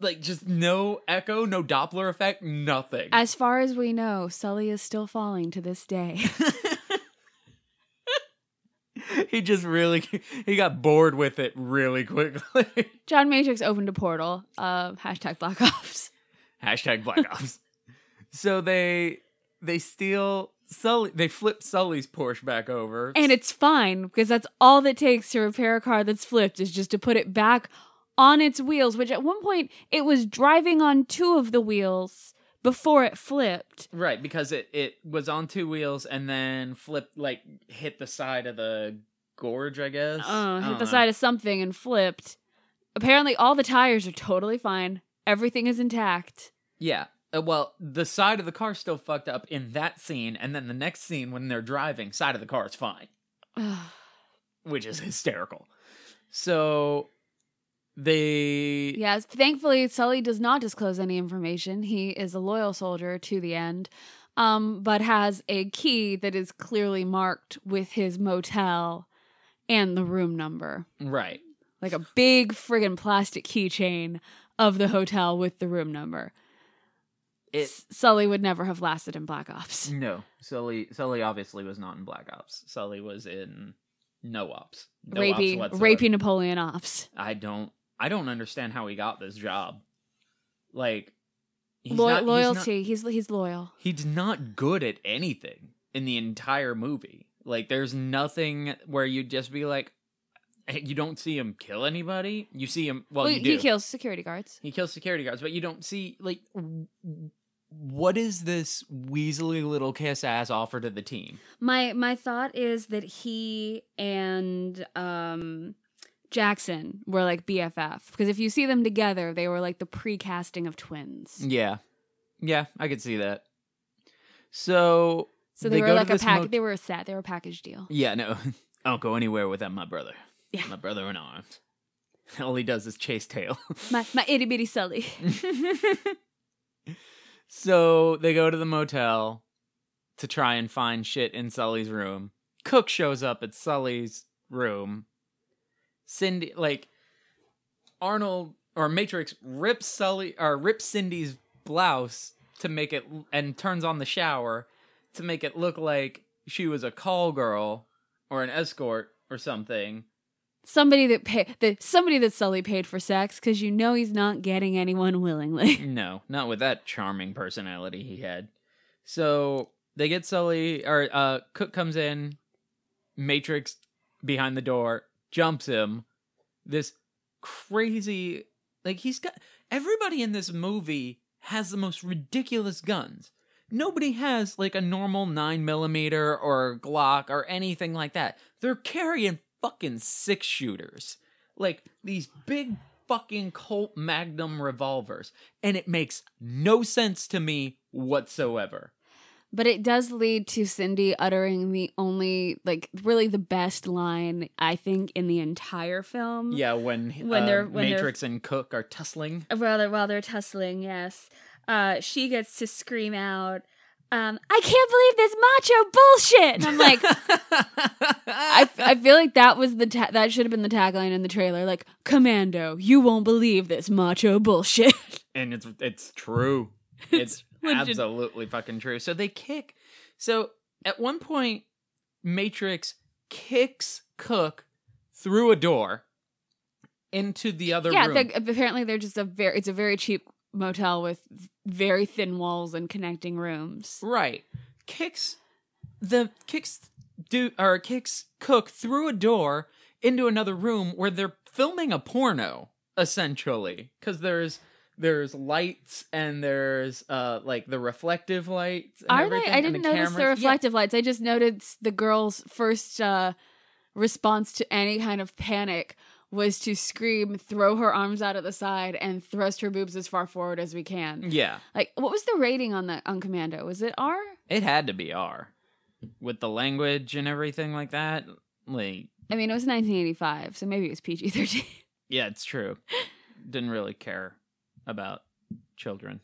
like just no echo, no Doppler effect, nothing. As far as we know, Sully is still falling to this day. he just really he got bored with it really quickly. John Matrix opened a portal. Uh, hashtag Black Ops. Hashtag Black Ops. so they they steal Sully they flip Sully's Porsche back over. And it's fine because that's all that takes to repair a car that's flipped is just to put it back on its wheels, which at one point it was driving on two of the wheels before it flipped. right, because it, it was on two wheels and then flipped like hit the side of the gorge, I guess. Uh, hit the know. side of something and flipped. Apparently, all the tires are totally fine. Everything is intact. Yeah. Uh, well, the side of the car still fucked up in that scene, and then the next scene when they're driving, side of the car is fine. which is hysterical. So they yes, thankfully, Sully does not disclose any information. He is a loyal soldier to the end, um, but has a key that is clearly marked with his motel and the room number. right. Like a big friggin' plastic keychain of the hotel with the room number. It Sully would never have lasted in Black Ops. no Sully Sully obviously was not in Black Ops. Sully was in no ops. No rapey, ops rapey Napoleon Ops. I don't I don't understand how he got this job. Like he's Lo- not- he's not- loyalty. He's, he's loyal. he's not good at anything in the entire movie. Like there's nothing where you'd just be like you don't see him kill anybody. You see him well, Well, you he do. kills security guards. He kills security guards, but you don't see like what is this weaselly little kiss ass offer to the team? My my thought is that he and um Jackson were like BFF because if you see them together, they were like the pre-casting of twins. Yeah, yeah, I could see that. So, So they, They were like a pack. mot- they were a set. They were a package deal. yeah, no, I don't go anywhere without my brother. Yeah. my brother in arms. All he does is chase tail. My my itty bitty Sully. so they go to the motel to try and find shit in Sully's room. Cook shows up at Sully's room. Cindy, like Arnold or Matrix, rips Sully or rips Cindy's blouse to make it and turns on the shower to make it look like she was a call girl or an escort or something. somebody that pay that somebody that Sully paid for sex because you know he's not getting anyone willingly. No, not with that charming personality he had. So they get Sully, or uh, Cook comes in, Matrix behind the door, jumps him. This crazy, like he's got everybody in this movie has the most ridiculous guns. Nobody has like a normal nine millimeter or Glock or anything like that. They're carrying fucking six shooters, like these big fucking Colt Magnum revolvers, and it makes no sense to me whatsoever. But it does lead to Cindy uttering the only, like, really the best line I think in the entire film. Yeah, when When uh, they're- when they're- Matrix and Cook are tussling. While they're while they're tussling, yes. Uh, she gets to scream out, um, "I can't believe this macho bullshit!" And I'm like, I, I feel like that was the ta- that should have been the tagline in the trailer, like, "Commando, you won't believe this macho bullshit." and it's it's true. It's, legit- absolutely fucking true. So they kick. So at one point, Matrix kicks Cook through a door into the other yeah, room. they- apparently they're just a very it's a very cheap motel with very thin walls and connecting rooms. Right. Kicks the kicks do or kicks Cook through a door into another room where they're filming a porno essentially cuz there's there's lights and there's uh like the reflective lights and Are they? I didn't the notice the cameras. reflective lights. I just noticed the girl's first uh, response to any kind of panic was to scream, throw her arms out of the side, and thrust her boobs as far forward as we can. Yeah. yeah. Like, what was the rating on that on Commando? Was it R? It had to be R with the language and everything like that. Like I mean, it was 1985, so maybe it was PG 13. yeah, it's true. Didn't really care about children.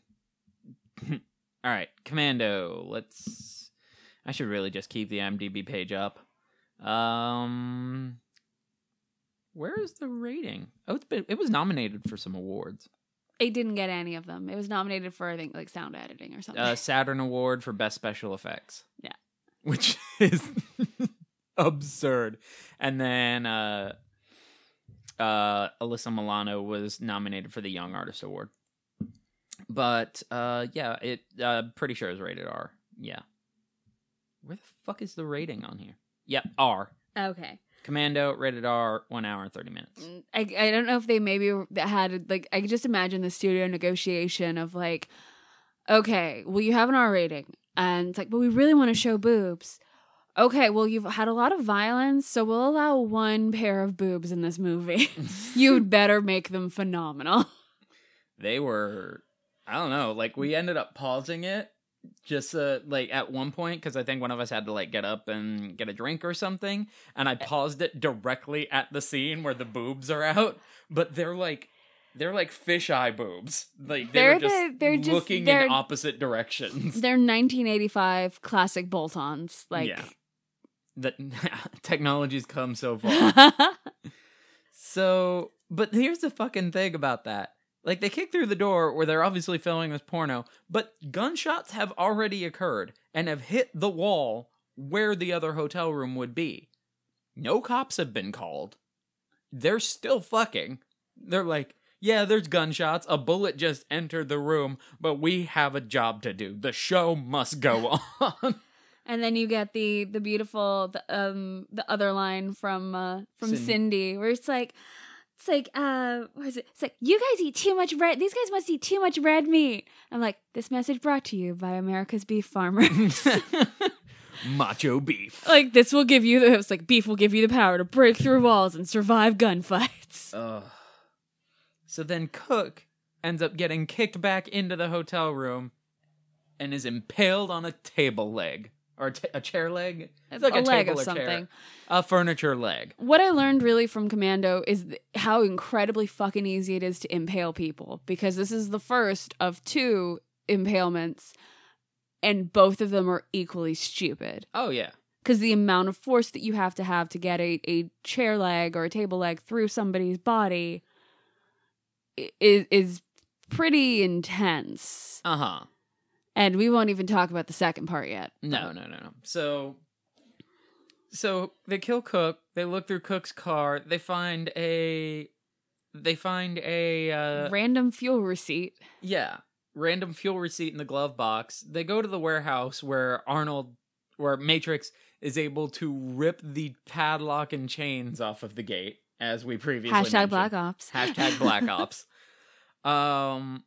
All right, Commando. Let's. I should really just keep the IMDb page up. Um, where is the rating? Oh, it's been. It was nominated for some awards. It didn't get any of them. It was nominated for I think like sound editing or something. Uh, Saturn Award for best special effects. Yeah. which is absurd. And then uh, uh, Alyssa Milano was nominated for the Young Artist Award. But uh, yeah, it uh, pretty sure is rated R. Yeah, Where the fuck is the rating on here? Yep, R. Okay. Commando rated R, one hour and thirty minutes. Mm, I, I don't know if they maybe had like I just imagine the studio negotiation of like, okay, well you have an R rating, and it's like, but we really want to show boobs. Okay, well you've had a lot of violence, so we'll allow one pair of boobs in this movie. You'd better make them phenomenal. They were, I don't know, like we ended up pausing it just uh, like at one point because I think one of us had to like get up and get a drink or something, and I paused it directly at the scene where the boobs are out, but they're like. They're like fisheye boobs. Like they They're just the- they're just- looking they're- in opposite directions. They're 1985 classic bolt-ons. Like, Yeah. That technology's come so far. So, but here's the fucking thing about that. Like, they kick through the door where they're obviously filming this porno, but gunshots have already occurred and have hit the wall where the other hotel room would be. No cops have been called. They're still fucking. They're like, yeah, there's gunshots. A bullet just entered the room, but we have a job to do. The show must go on. And then you get the the beautiful the, um the other line from uh from Cindy. Cindy where it's like it's like uh what is it? It's like you guys eat too much red. These guys must eat too much red meat. I'm like this message brought to you by America's beef farmers. Macho beef. like this will give you the it's like beef will give you the power to break through walls and survive gunfights. Ugh. So then Cook ends up getting kicked back into the hotel room and is impaled on a table leg or a, t- a chair leg. It's like a a, leg table of or chair. something. A furniture leg. What I learned really from Commando is th- how incredibly fucking easy it is to impale people because this is the first of two impalements and both of them are equally stupid Oh yeah. because the amount of force that you have to have to get a, a chair leg or a table leg through somebody's body is is pretty intense Uh huh. And we won't even talk about the second part yet No, no, no, no. So, so they kill Cook. They look through Cook's car. They find a, they find a, uh, random fuel receipt yeah, random fuel receipt in the glove box. They go to the warehouse where Arnold, where Matrix is able to rip the padlock and chains off of the gate, as we previously hashtag mentioned. black ops Hashtag Black Ops. Um,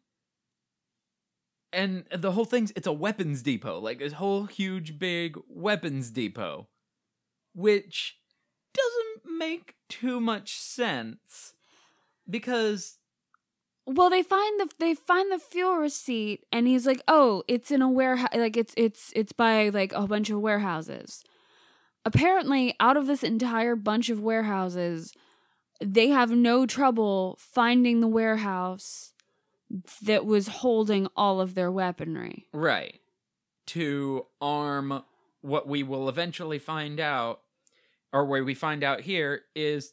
and the whole thing's it's a weapons depot, like this whole huge big weapons depot, which doesn't make too much sense because Well, they find the they find the fuel receipt, and he's like, "Oh, it's in a warehouse. Like it's it's it's by like a bunch of warehouses." Apparently, out of this entire bunch of warehouses, they have no trouble finding the warehouse that was holding all of their weaponry. right to arm what we will eventually find out, or where we find out here is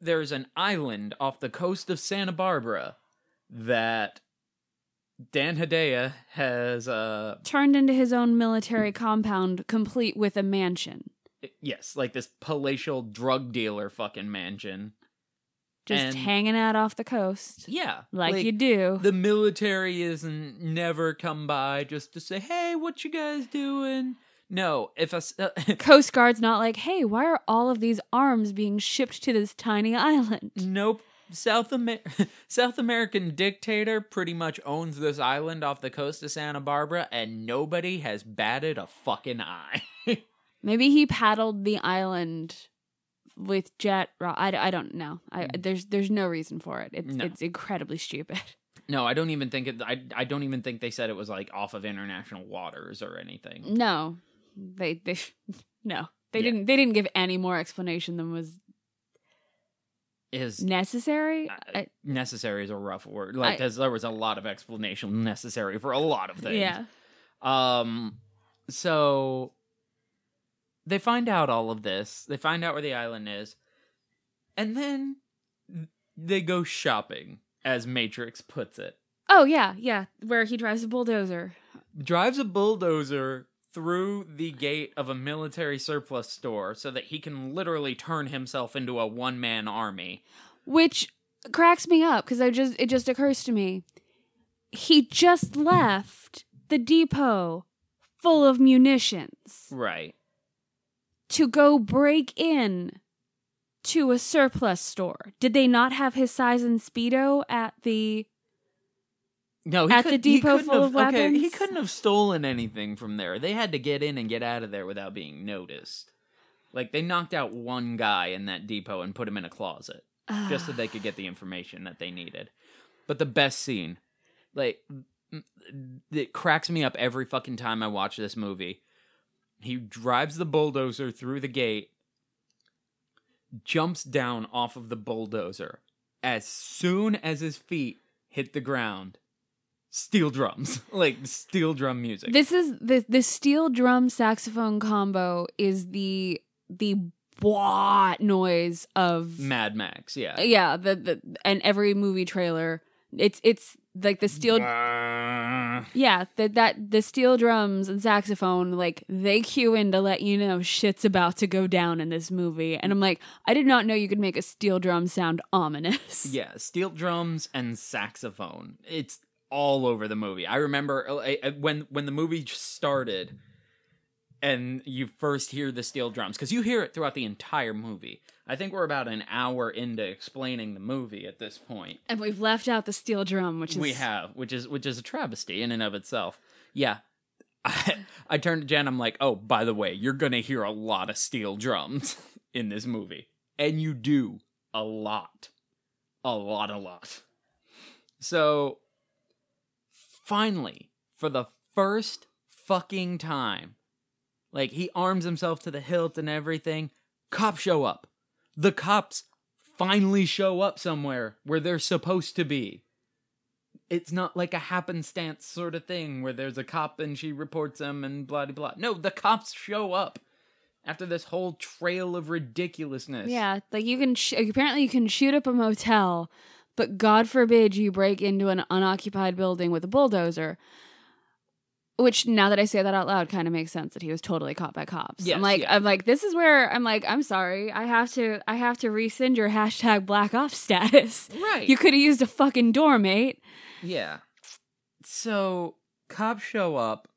there's an island off the coast of Santa Barbara that Dan Hedaya has uh Turned into his own military compound, complete with a mansion. yes, like this palatial drug dealer fucking mansion. Just And- hanging out off the coast, Yeah, like, you do. The military isn't never come by just to say, "Hey, what you guys doing?" No, if a s- uh, Coast Guard's not like, hey, why are all of these arms being shipped to this tiny island? Nope. South Amer- South American dictator pretty much owns this island off the coast of Santa Barbara, and nobody has batted a fucking eye. Maybe he paddled the island with jet. I, I don't know. I, there's there's no reason for it. It's No. it's incredibly stupid. no, I don't even think it. I I don't even think they said it was like off of international waters or anything. No, they they no they Yeah. didn't they didn't give any more explanation than was Is necessary. Uh, I- necessary is a rough word. Like I- there was a lot of explanation necessary for a lot of things. yeah, Um. So they find out all of this. They find out where the island is, and then they go shopping, as Matrix puts it. oh yeah, yeah. Where he drives a bulldozer. Drives a bulldozer through the gate of a military surplus store so that he can literally turn himself into a one man army. which cracks me up because I just it just occurs to me he just left the depot full of munitions Right. To go break in to a surplus store. Did they not have his size and speedo at the No, he At the could- he depot full have- of Okay, he couldn't have stolen anything from there. They had to get in and get out of there without being noticed. Like they knocked out one guy in that depot and put him in a closet just so they could get the information that they needed. But the best scene, like, it cracks me up every fucking time I watch this movie. He drives the bulldozer through the gate, jumps down off of the bulldozer. As soon as his feet hit the ground, steel drums, like steel drum music. This is the the steel drum saxophone combo is the the bwah noise of Mad Max, yeah. yeah the the and every movie trailer it's it's like the steel yeah that that the steel drums and saxophone like they cue in to let you know shit's about to go down in this movie and i'm like i did not know you could make a steel drum sound ominous Yeah, steel drums and saxophone. It's all over the movie. I remember uh, uh, when when the movie started and you first hear the steel drums cuz you hear it throughout the entire movie. I think we're about an hour into explaining the movie at this point. and we've left out the steel drum which is We have, which is which is a travesty in and of itself. Yeah. I, I turned to Jen, I'm like, "Oh, by the way, you're going to hear a lot of steel drums in this movie." And you do a lot. A lot, a lot. So, finally, for the first fucking time, like he arms himself to the hilt and everything, cops show up. The cops finally show up somewhere where they're supposed to be. It's not like a happenstance sort of thing where there's a cop and she reports him and blah blah. No, the cops show up after this whole trail of ridiculousness. Yeah, like you can sh- apparently you can shoot up a motel, but God forbid you break into an unoccupied building with a bulldozer. Which now that I say that out loud kind of makes sense that he was totally caught by cops. Yes, I'm like yeah. I'm like this is where I'm like I'm sorry. I have to I have to rescind your hashtag Black Ops status. Right. You could have used a fucking door, mate. Yeah. So cops show up.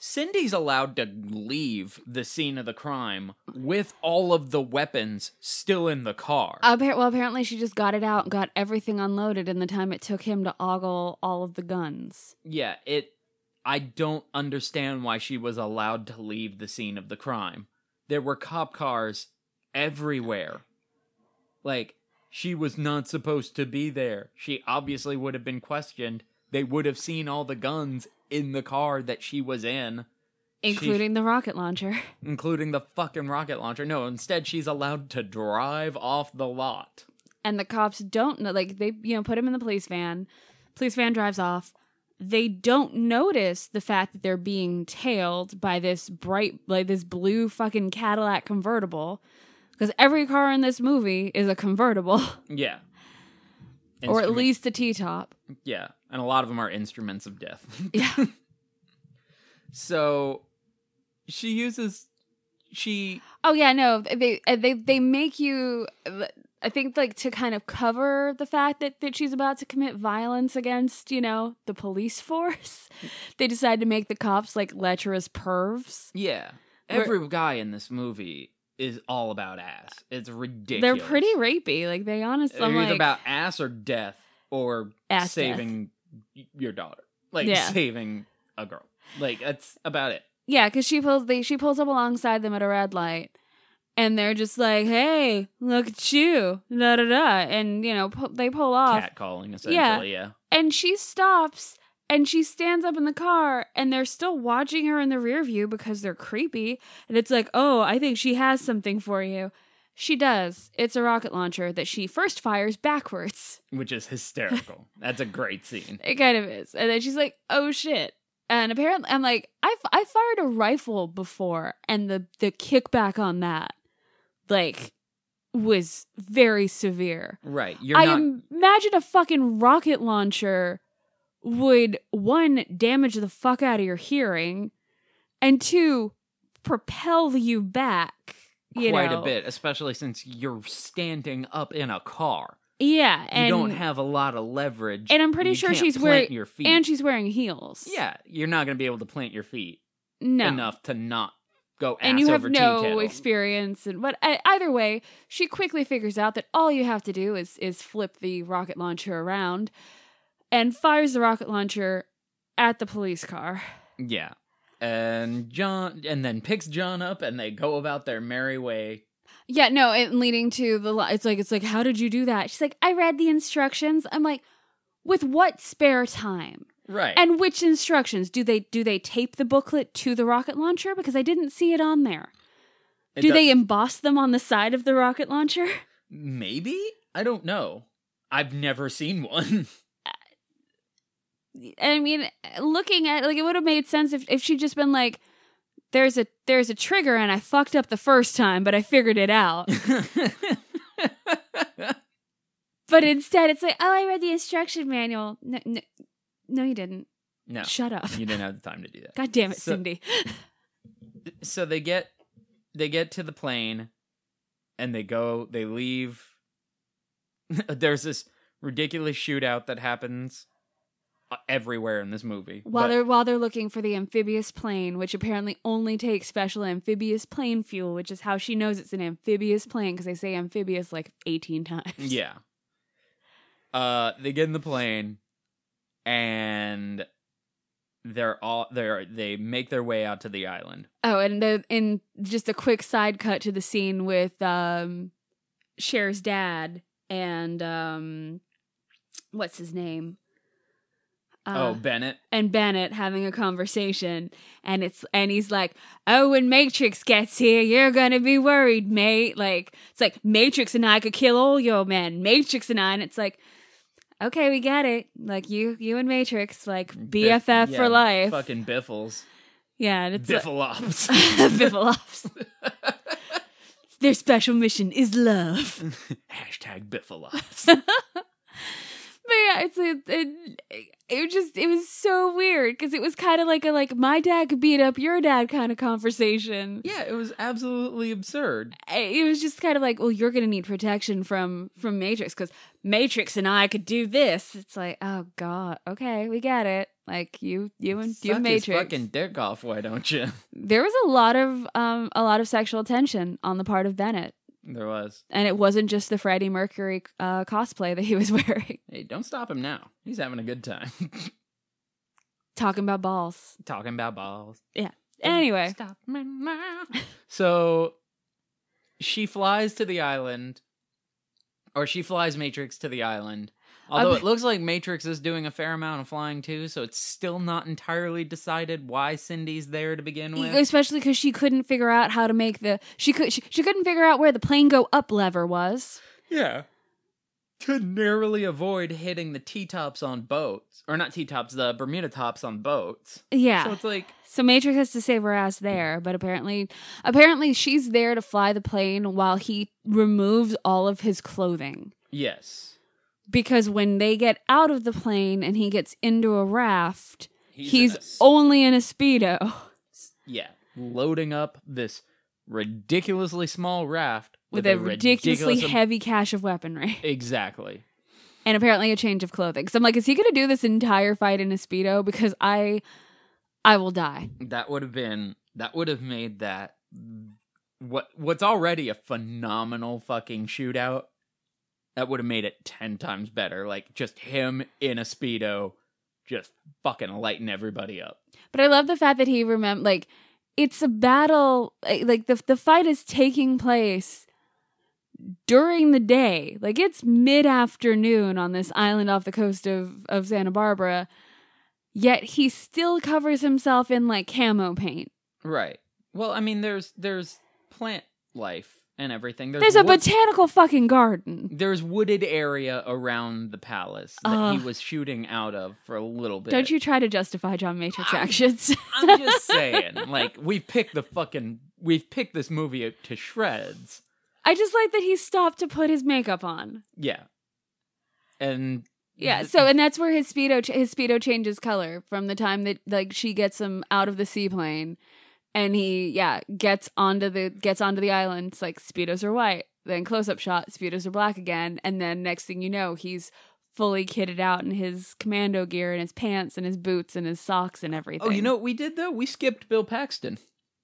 Cindy's allowed to leave the scene of the crime with all of the weapons still in the car. Appar- well, apparently she just got it out and got everything unloaded in the time it took him to ogle all of the guns. yeah, it I don't understand why she was allowed to leave the scene of the crime. There were cop cars everywhere. Like she was not supposed to be there. She obviously would have been questioned. They would have seen all the guns in the car that she was in. Including the rocket launcher. including the fucking rocket launcher. No, instead she's allowed to drive off the lot. and the cops don't know like they you know put him in the police van police van drives off they don't notice the fact that they're being tailed by this bright like this blue fucking cadillac convertible because every car in this movie is a convertible Yeah. or at least a t-top yeah, and a lot of them are instruments of death. yeah so she uses she oh yeah no they they they make you i think like to kind of cover the fact that that she's about to commit violence against you know the police force they decide to make the cops like lecherous pervs yeah, every guy in this movie is all about ass. It's ridiculous. They're pretty rapey. Like they honestly, They're either like, about ass or death or Ass saving y your daughter. Like Yeah. saving a girl. Like that's about it. yeah, because she pulls they she pulls up alongside them at a red light, and they're just like, "Hey, look at you!" Da da da, and you know pu- they pull off, Cat calling essentially, yeah. and she stops. And she stands up in the car, and they're still watching her in the rear view because they're creepy. And it's like, oh, I think she has something for you. She does. It's a rocket launcher that she first fires backwards. Which is hysterical. that's a great scene. It kind of is. And then she's like, oh shit. And apparently, I'm like, I, I fired a rifle before, and the, the kickback on that, like, was very severe. Right. You're I not imagine a fucking rocket launcher would, one, damage the fuck out of your hearing, and two, propel you back. You quite know? a bit, especially since you're standing up in a car. Yeah. And, you don't have a lot of leverage. and I'm pretty You sure she's wearing, your feet. and she's wearing heels. yeah, you're not going to be able to plant your feet no. enough to not go and you have no experience and but e- either way she quickly figures out that all you have to do is is flip the rocket launcher around and fires the rocket launcher at the police car. Yeah. And John and then picks John up and they go about their merry way. yeah no and leading to the it's like it's like how did you do that? She's like i read the instructions. I'm like with what spare time Right. and which instructions do they do they tape the booklet to the rocket launcher because i didn't see it on there It do they emboss them on the side of the rocket launcher maybe? I don't know. I've never seen one. I mean, looking at like it would have made sense if if she'd just been like, "There's a there's a trigger and I fucked up the first time, but I figured it out." but instead, it's like, "Oh, I read the instruction manual." No, no, no you didn't. no. Shut up. You didn't have the time to do that. God damn it, So- Cindy. so they get they get to the plane and they go they leave there's this ridiculous shootout that happens uh, everywhere in this movie While but- they're while they're looking for the amphibious plane, which apparently only takes special amphibious plane fuel, which is how she knows it's an amphibious plane because they say amphibious like eighteen times. yeah uh they get in the plane and they're all they're they make their way out to the island Oh, and the in just a quick side cut to the scene with um Cher's dad and um what's his name? oh Uh, bennett and Bennett having a conversation and it's and he's like, "Oh, when Matrix gets here, you're going to be worried, mate." Like it's like Matrix and I could kill all your men. Matrix and I and it's like Okay, we get it. Like you, you and Matrix, like Biff- BFF yeah, for life. fucking biffles Yeah, and it's like, biffalops Biffalops. Their special mission is love. hashtag biffalops yeah, it's it, it, it was just it was so weird because it was kind of like a like my dad could beat up your dad kind of conversation. yeah it was absolutely absurd It was just kind of like, well, you're gonna need protection from from Matrix because Matrix and I could do this. It's like, oh god, okay, we get it. Like you, you and you Suck his Matrix. fucking dick off, why don't you? There was a lot of um a lot of sexual tension on the part of Bennett, There was. and it wasn't just the Freddie Mercury uh, cosplay that he was wearing. Hey, don't stop him now. He's having a good time. Talking about balls. Talking about balls. Yeah. Anyway, Stop me now. so she flies to the island, or she flies Matrix to the island. Although it looks like Matrix is doing a fair amount of flying too, so it's still not entirely decided why Cindy's there to begin with. especially because she couldn't figure out how to make the she could she, she couldn't figure out where the plane go up lever was. Yeah. To narrowly avoid hitting the T tops on boats. Or not T tops, the Bermuda tops on boats. Yeah. So it's like, So Matrix has to save her ass there, but apparently apparently she's there to fly the plane while he removes all of his clothing. yes. Because when they get out of the plane and he gets into a raft, He's, he's, in a only in a speedo yeah, loading up this ridiculously small raft with, a ridiculously ridiculous heavy cache of weaponry Exactly. and apparently a change of clothing. So I'm like, is he going to do this entire fight in a speedo? Because I, I will die. That would have been that would have made that what what's already a phenomenal fucking shootout. That would have made it ten times better. Like just him in a speedo, just fucking lighting everybody up. But I love the fact that he remember like it's a battle like like, the the fight is taking place during the day. Like it's mid-afternoon on this island off the coast of of Santa Barbara. Yet he still covers himself in like camo paint. Right. Well, I mean, there's there's plant life and everything. There's a wood- botanical fucking garden. there's wooded area around the palace that he Ugh. was shooting out of for a little bit. Don't you try to justify John Matrix I'm- actions. I'm just saying, like we've picked the fucking we've picked this movie to shreds. I just like that he stopped to put his makeup on. Yeah. And Yeah, so and that's where his speedo ch- his speedo changes color from the time that like she gets him out of the seaplane, and he yeah gets onto the gets onto the island. It's like speedos are white, then close up shot, speedos are black again, and then next thing you know, he's fully kitted out in his commando gear and his pants and his boots and his socks and everything. Oh, you know what we did though? We skipped Bill Paxton.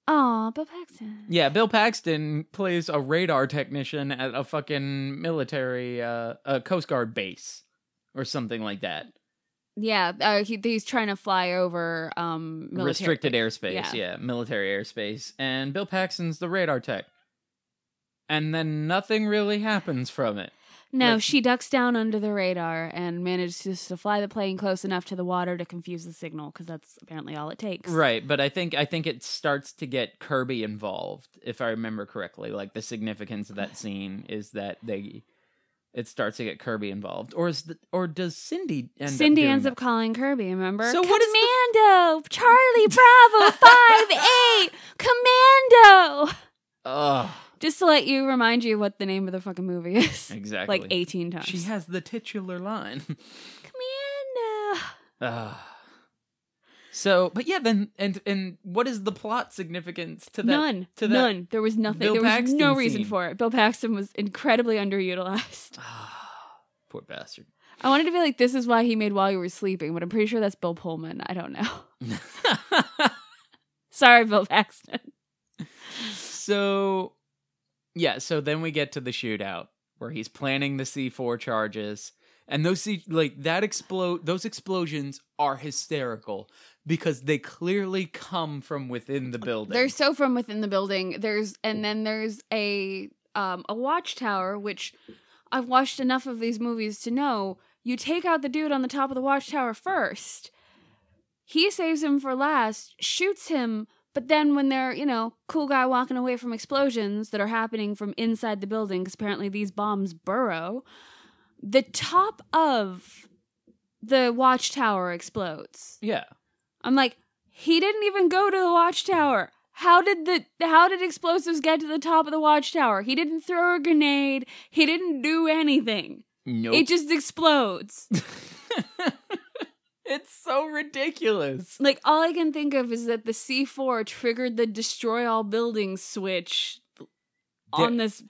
Aw, Bill Paxton. Yeah, Bill Paxton plays a radar technician at a fucking military, uh, a Coast Guard base or something like that. Yeah, uh, he, he's trying to fly over um military- Restricted airspace, yeah. yeah. military airspace. And Bill Paxton's the radar tech. And then nothing really happens from it. No, Like- she ducks down under the radar and manages to fly the plane close enough to the water to confuse the signal because that's apparently all it takes. Right, but I think I think it starts to get Kirby involved, if I remember correctly. Like the significance of that scene is that they it starts to get Kirby involved. Or is the, or does Cindy end up Cindy doing ends that? up calling Kirby. Remember? So what is the- Commando, Charlie Bravo five eight, Commando. Ugh, Just to let you remind you what the name of the fucking movie is. exactly. Like eighteen times. She has the titular line. Commando. Ugh. So, but yeah, then and and what is the plot significance to that? None. to that- None. There was nothing. Bill there was Paxton no reason scene. for it. Bill Paxton was incredibly underutilized. Ah, poor bastard. I wanted to be like, this is why he made While You Were Sleeping, but I'm pretty sure that's Bill Pullman. I don't know. Sorry, Bill Paxton. so, yeah. So then we get to the shootout where he's planning the C four charges, and those C like that explode. Those explosions are hysterical because they clearly come from within the building. They're so from within the building. There's and then there's a um a watchtower, which I've watched enough of these movies to know you take out the dude on the top of the watchtower first. He saves him for last, shoots him, but then when they're, you know, cool guy walking away from explosions that are happening from inside the building, because apparently these bombs burrow, the top of the watchtower explodes. yeah. I'm like, he didn't even go to the watchtower. How did the how did explosives get to the top of the watchtower? He didn't throw a grenade. He didn't do anything. Nope. It just explodes. it's so ridiculous. like all I can think of is that the C4 triggered the destroy all buildings switch on this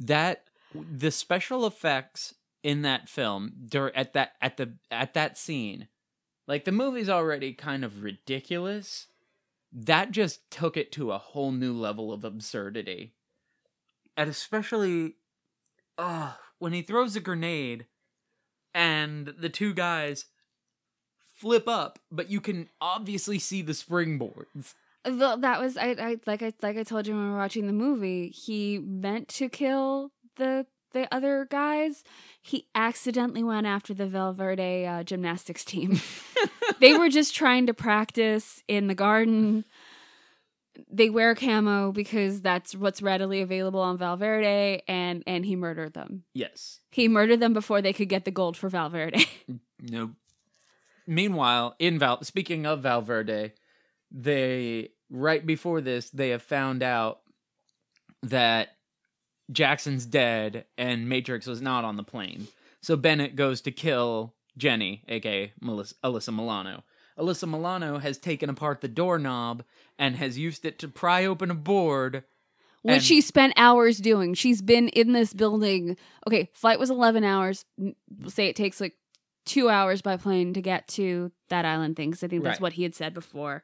that the special effects in that film dur- at that at the at that scene like the movie's already kind of ridiculous that just took it to a whole new level of absurdity and especially uh when he throws a grenade and the two guys flip up but you can obviously see the springboards Th- that was I, I like I like I told you when we were watching the movie. He meant to kill the the other guys. He accidentally went after the Val Verde uh, gymnastics team. they were just trying to practice in the garden. They wear camo because that's what's readily available on Val Verde, and and he murdered them. yes He murdered them before they could get the gold for Val Verde. Nope. Meanwhile, in Val, speaking of Val Verde, they right before this they have found out that Jackson's dead and Matrix was not on the plane. So Bennett goes to kill Jenny, aka Melissa, Alyssa Milano. Alyssa Milano has taken apart the doorknob and has used it to pry open a board. which And- she spent hours doing. She's been in this building. Okay, flight was 11 hours. Say it takes like two hours by plane to get to that island thing, because I think that's Right. what he had said before.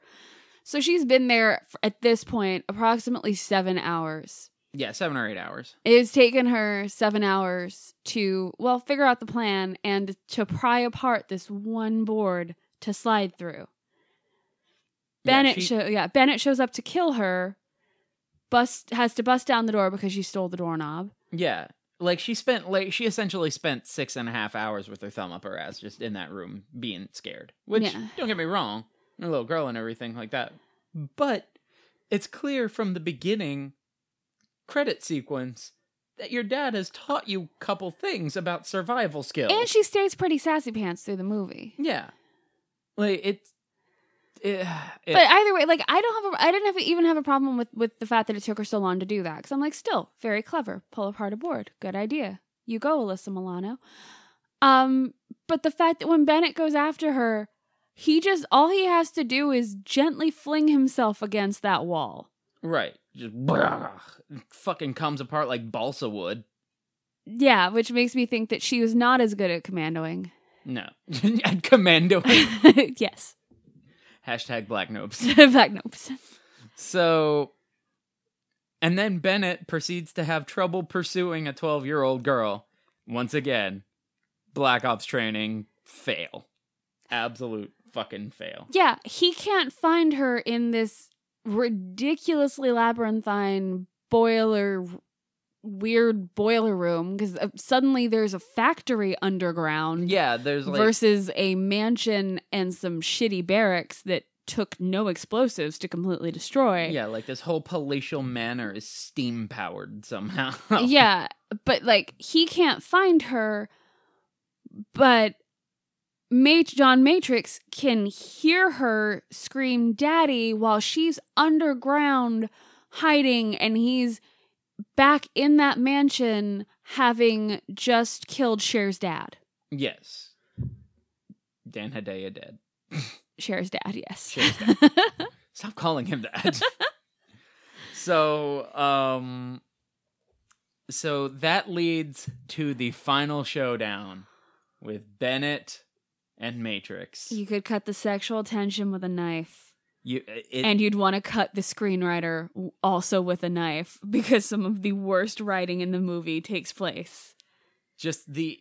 So she's been there at this point approximately seven hours. Yeah, seven or eight hours. It's taken her seven hours to, well, figure out the plan and to pry apart this one board to slide through. Yeah, Bennett, she- sho- yeah, Bennett shows up to kill her. Bust has to bust down the door because she stole the doorknob. Yeah. Like she spent like she essentially spent six and a half hours with her thumb up her ass just in that room being scared. Which Yeah. don't get me wrong, a little girl and everything like that. But it's clear from the beginning credit sequence that your dad has taught you a couple things about survival skills. And she stays pretty sassy pants through the movie. Yeah. Like it's it, it- But either way, like I don't have a, I didn't have even have a problem with with the fact that it took her so long to do that because I'm like, still very clever. Pull apart a board, good idea. You go, Alyssa Milano. Um, but the fact that when Bennett goes after her, he just all he has to do is gently fling himself against that wall. right. Just fucking comes apart like balsa wood. Yeah, which makes me think that she was not as good at commandoing. No. Commando. yes. Hashtag Black Nopes. Black Nopes. So, and then Bennett proceeds to have trouble pursuing a 12 year old girl. Once again, Black Ops training fail. Absolute fucking fail. Yeah, he can't find her in this ridiculously labyrinthine boiler weird boiler room because uh, suddenly there's a factory underground Yeah, there's like. versus a mansion and some shitty barracks that took no explosives to completely destroy. yeah, like this whole palatial manor is steam powered somehow. yeah, but like he can't find her, but Mat- John Matrix can hear her scream "Daddy" while she's underground hiding, and he's back in that mansion having just killed Cher's dad. Yes. Dan Hedaya dead. Cher's dad, yes. Cher's Stop calling him that. so, um so that leads to the final showdown with Bennett and Matrix. you could cut the sexual tension with a knife. You it, and you'd want to cut the screenwriter also with a knife because some of the worst writing in the movie takes place. just the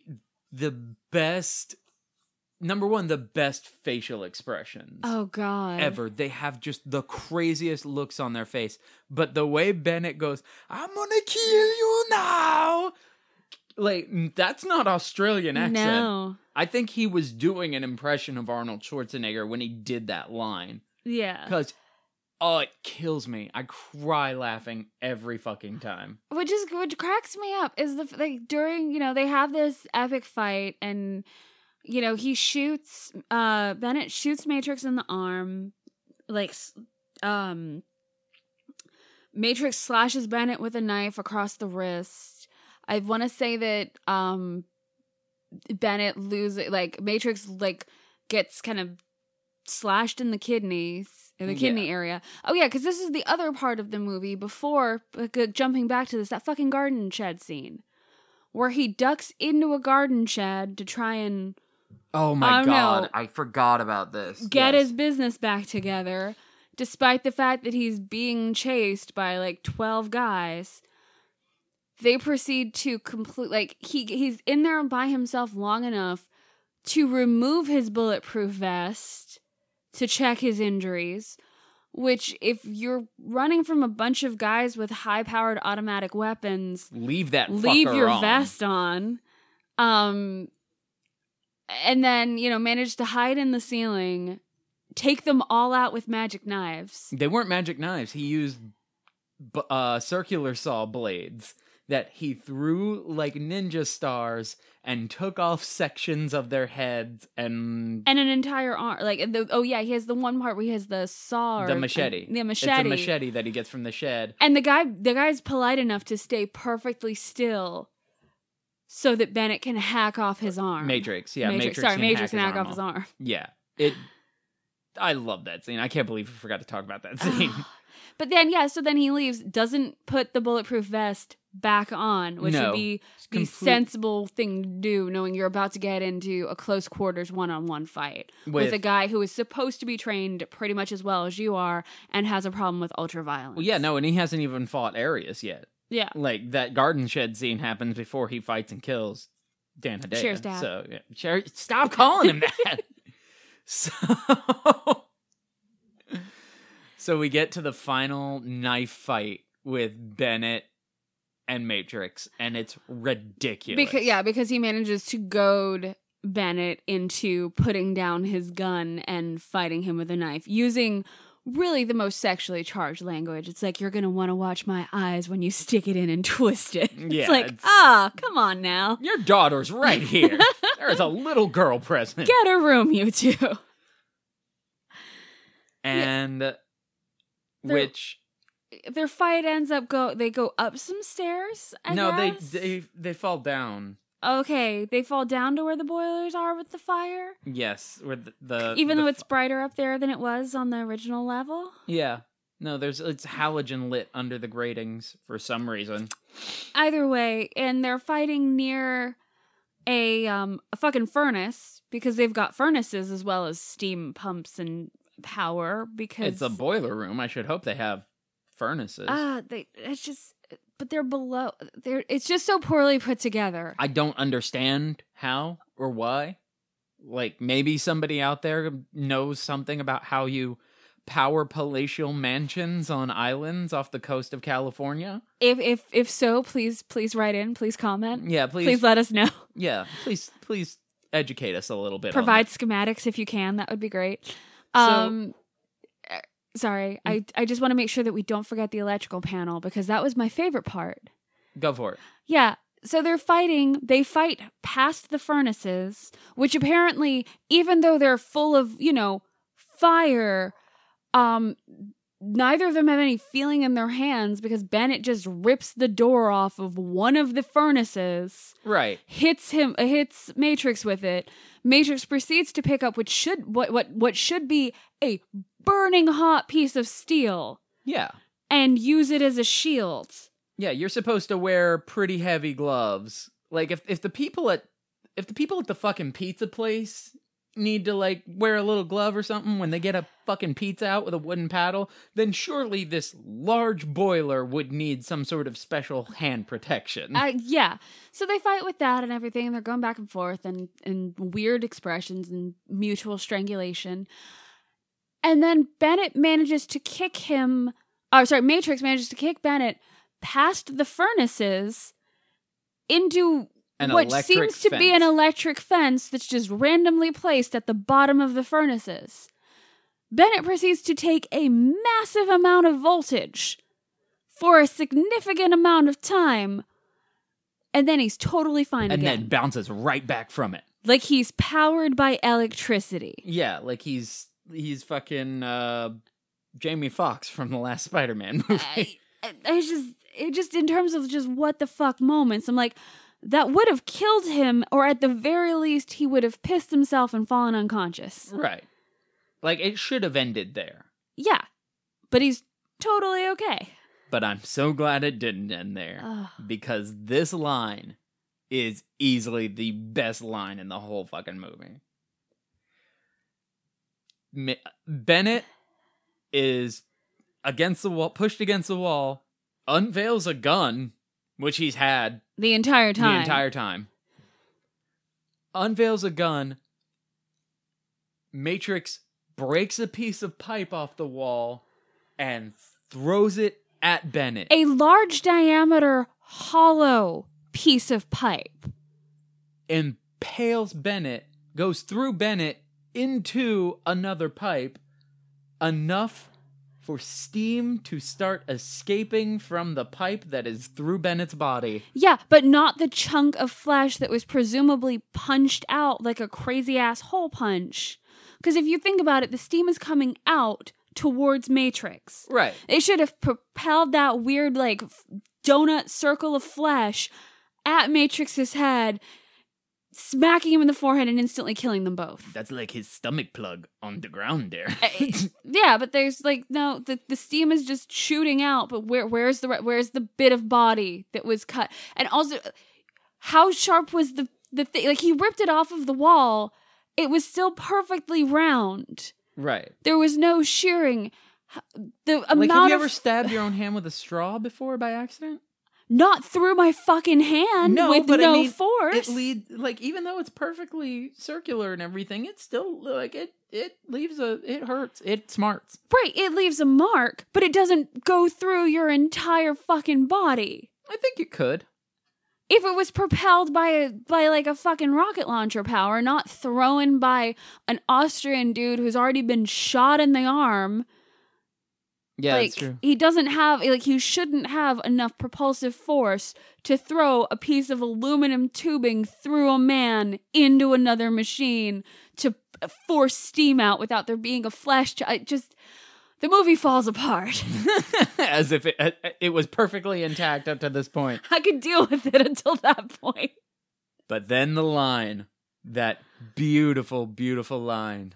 the best number one the best facial expressions Oh god. ever they have just the craziest looks on their face but the way bennett goes i'm gonna kill you now like that's not australian accent No. i think he was doing an impression of arnold schwarzenegger when he did that line Yeah. because oh it kills me i cry laughing every fucking time Which is which cracks me up is the like during, you know, they have this epic fight and you know, he shoots uh Bennett shoots Matrix in the arm like um Matrix slashes Bennett with a knife across the wrist. I want to say that um Bennett loses like Matrix like gets kind of slashed in the kidneys in the kidney Yeah. area. Oh yeah, because this is the other part of the movie before like, uh, jumping back to this that fucking garden shed scene where he ducks into a garden shed to try and oh my God, i forgot about this get his business back together despite the fact that he's being chased by like 12 guys they proceed to complete like he he's in there by himself long enough to remove his bulletproof vest to check his injuries which if you're running from a bunch of guys with high powered automatic weapons leave that leave your on. vest on um and then you know manage to hide in the ceiling take them all out with magic knives They weren't magic knives. He used b- uh, circular saw blades that he threw like ninja stars and took off sections of their heads and and an entire arm like the, oh yeah he has the one part where he has the saw the machete. the machete, It's a machete that he gets from the shed. and the guy the guy's polite enough to stay perfectly still so that Bennett can hack off his uh, arm. Matrix, yeah, Matrix. Matrix. Sorry, can Matrix can hack hack off his arm arm. Yeah, it. I love that scene. I can't believe we forgot to talk about that scene. But then, yeah, so then he leaves, doesn't put the bulletproof vest back on, which No. would be the complete- sensible thing to do, knowing you're about to get into a close quarters one on one fight with, With- a guy who is supposed to be trained pretty much as well as you are and has a problem with ultra violence. well, yeah, no, and he hasn't even fought Arius yet. Yeah. Like that garden shed scene happens before he fights and kills Dan Hedaya. Cher's dad. So yeah, Cher, stop calling him that. so, so we get to the final knife fight with Bennett and Matrix, and it's ridiculous. Because yeah, because he manages to goad Bennett into putting down his gun and fighting him with a knife using really the most sexually charged language. It's like you're gonna want to watch my eyes when you stick it in and twist it. Yeah, it's like it's- ah, come on now, your daughter's right here. There's a little girl present, get a room, you two. and which Their fight ends up go. They go up some stairs. I no, they guess? they they fall down. Okay, they fall down to where the boilers are with the fire. Yes, with the, the Even the though it's brighter up there than it was on the original level. Yeah. No, there's it's halogen lit under the gratings for some reason. Either way, and they're fighting near a um a fucking furnace because they've got furnaces as well as steam pumps and power because It's a boiler room. I should hope they have furnaces. ah they it's just but they're below they're it's just so poorly put together. I don't understand how or why. Like maybe somebody out there knows something about how you power palatial mansions on islands off the coast of California. If if if so, please please write in, please comment. Yeah, please. Please let us know. yeah, please please educate us a little bit. Provide schematics if you can. That would be great. So- Um uh, sorry. I I just want to make sure that we don't forget the electrical panel because that was my favorite part. Go for it. Yeah. So they're fighting. They fight past the furnaces, which apparently, even though they're full of, you know, fire, um, neither of them have any feeling in their hands because Bennett just rips the door off of one of the furnaces, Right. hits him, uh, hits Matrix with it. Matrix proceeds to pick up what should what what what should be a burning hot piece of steel Yeah. and use it as a shield. Yeah, you're supposed to wear pretty heavy gloves. Like if if the people at if the people at the fucking pizza place need to like wear a little glove or something when they get a fucking pizza out with a wooden paddle, then surely this large boiler would need some sort of special hand protection. Uh, yeah. So they fight with that and everything, and they're going back and forth and, and weird expressions and mutual strangulation. And then Bennett manages to kick him. Oh, sorry, Matrix manages to kick Bennett past the furnaces into An electric seems to be an electric fence that's just randomly placed at the bottom of the furnaces. Bennett proceeds to take a massive amount of voltage for a significant amount of time, and then he's totally fine and again. then bounces right back from it. like he's powered by electricity. Yeah, like he's he's fucking uh Jamie Foxx from the last Spider-Man movie. I, I, I just, it just in terms of just what the fuck moments, I'm like, that would have killed him, or at the very least, he would have pissed himself and fallen unconscious. right. Like it should have ended there. Yeah, but he's totally okay. But I'm so glad it didn't end there. Ugh. because this line is easily the best line in the whole fucking movie. Mi- Bennett is against the wall, pushed against the wall, unveils a gun, which he's had the entire time. the entire time. Unveils a gun. Matrix breaks a piece of pipe off the wall and throws it at Bennett. a large diameter hollow piece of pipe. impales Bennett, goes through Bennett into another pipe, enough for steam to start escaping from the pipe that is through Bennett's body. Yeah, but not the chunk of flesh that was presumably punched out like a crazy ass hole punch. Because if you think about it, the steam is coming out towards Matrix. Right. It should have propelled that weird, like, donut circle of flesh at Matrix's head, smacking him in the forehead and instantly killing them both. That's like his stomach plug on the ground there. Eh, yeah, but there's like no the, the steam is just shooting out, but where where's the where's the bit of body that was cut? And also how sharp was the the thing? Like he ripped it off of the wall. It was still perfectly round. right. There was no shearing. The amount Like, have you of ever stabbed your own hand with a straw before by accident? Not through my fucking hand No, with but I no mean, force. It lead like even though it's perfectly circular and everything, it's still like it it leaves a it hurts. It smarts. right, it leaves a mark, but it doesn't go through your entire fucking body. I think it could. if it was propelled by a by like a fucking rocket launcher power, not thrown by an Austrian dude who's already been shot in the arm. Yeah, like that's true. he doesn't have like he shouldn't have enough propulsive force to throw a piece of aluminum tubing through a man into another machine to force steam out without there being a flash. Ch- I just the movie falls apart. As if it uh, uh, it was perfectly intact up to this point. I could deal with it until that point. But then the line, that beautiful, beautiful line,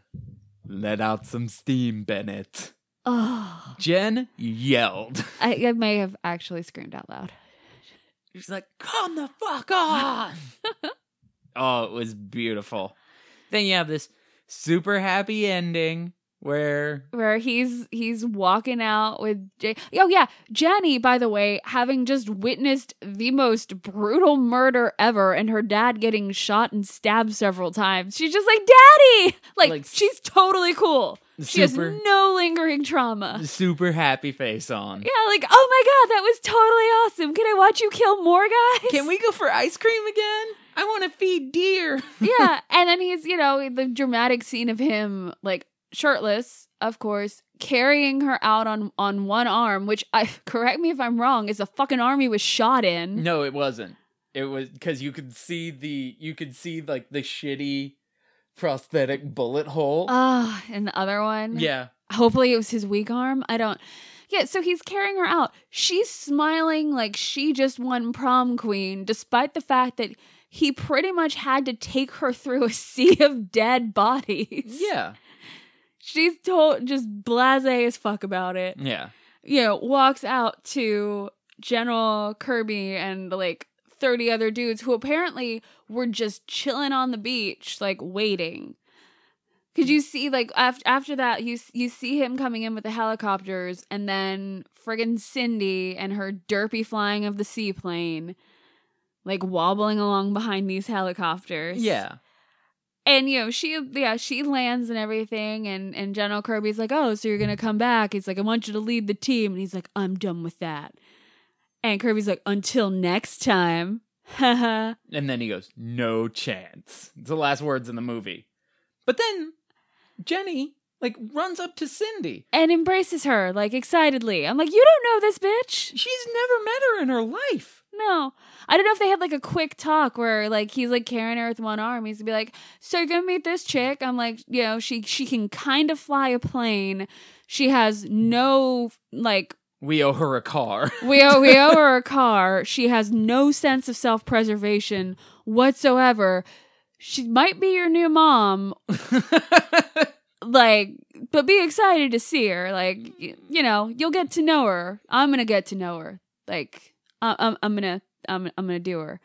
let out some steam, Bennett. Oh, Jen yelled. I, I may have actually screamed out loud. She's like, "Come the fuck on!" oh, it was beautiful. Then you have this super happy ending where where he's he's walking out with J- oh yeah Jenny by the way having just witnessed the most brutal murder ever and her dad getting shot and stabbed several times she's just like daddy like, Like, she's totally cool she has no lingering trauma super happy face on. yeah like oh my god that was totally awesome can I watch you kill more guys Can we go for ice cream again? I want to feed deer. yeah and then he's you know the dramatic scene of him like shirtless of course carrying her out on on one arm which i correct me if i'm wrong is a fucking arm he was shot in No, it wasn't. It was because you could see the you could see like the shitty prosthetic bullet hole. ah and the other one? Yeah, hopefully it was his weak arm. I don't yeah so he's carrying her out. She's smiling like she just won prom queen despite the fact that he pretty much had to take her through a sea of dead bodies. Yeah, she's told just blase as fuck about it. Yeah. you know, walks out to General Kirby and like 30 other dudes who apparently were just chilling on the beach, like waiting. Cause you see, like after after that, you you see him coming in with the helicopters, and then friggin' Cindy and her derpy flying of the seaplane, like wobbling along behind these helicopters. Yeah. And you know, she yeah, she lands and everything and and General Kirby's like, "Oh, so you're to come back." He's like, "I want you to lead the team." And he's like, "I'm done with that." And Kirby's like, "Until next time." And then he goes, "No chance." It's the last words in the movie. But then Jenny like runs up to Cindy. and embraces her like excitedly. I'm like, "You don't know this bitch." She's never met her in her life. No. I don't know if they had like a quick talk where like he's like carrying her with one arm. He's to be like, "So you're gonna meet this chick?" I'm like, you know, she she can kind of fly a plane. She has no like We owe her a car. we owe we owe her a car. She has no sense of self preservation whatsoever. She might be your new mom, like, but be excited to see her. Like, you know, you'll get to know her. I'm gonna get to know her. Like, I- I'm I'm gonna I'm I'm gonna do her.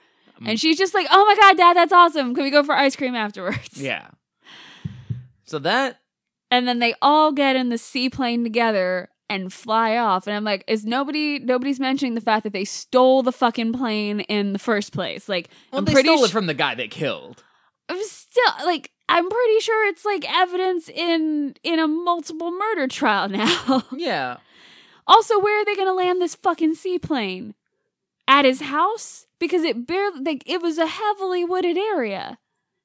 And she's just like, "Oh my god, dad, that's awesome. Can we go for ice cream afterwards?" yeah. So that And then they all get in the seaplane together and fly off. And I'm like, is nobody nobody's mentioning the fact that they stole the fucking plane in the first place? Like, well, I'm they pretty stole it from the guy they killed. I'm still like I'm pretty sure it's like evidence in in a multiple murder trial now. Yeah. also, where are they gonna land this fucking seaplane? At his house? Because it barely like it was a heavily wooded area.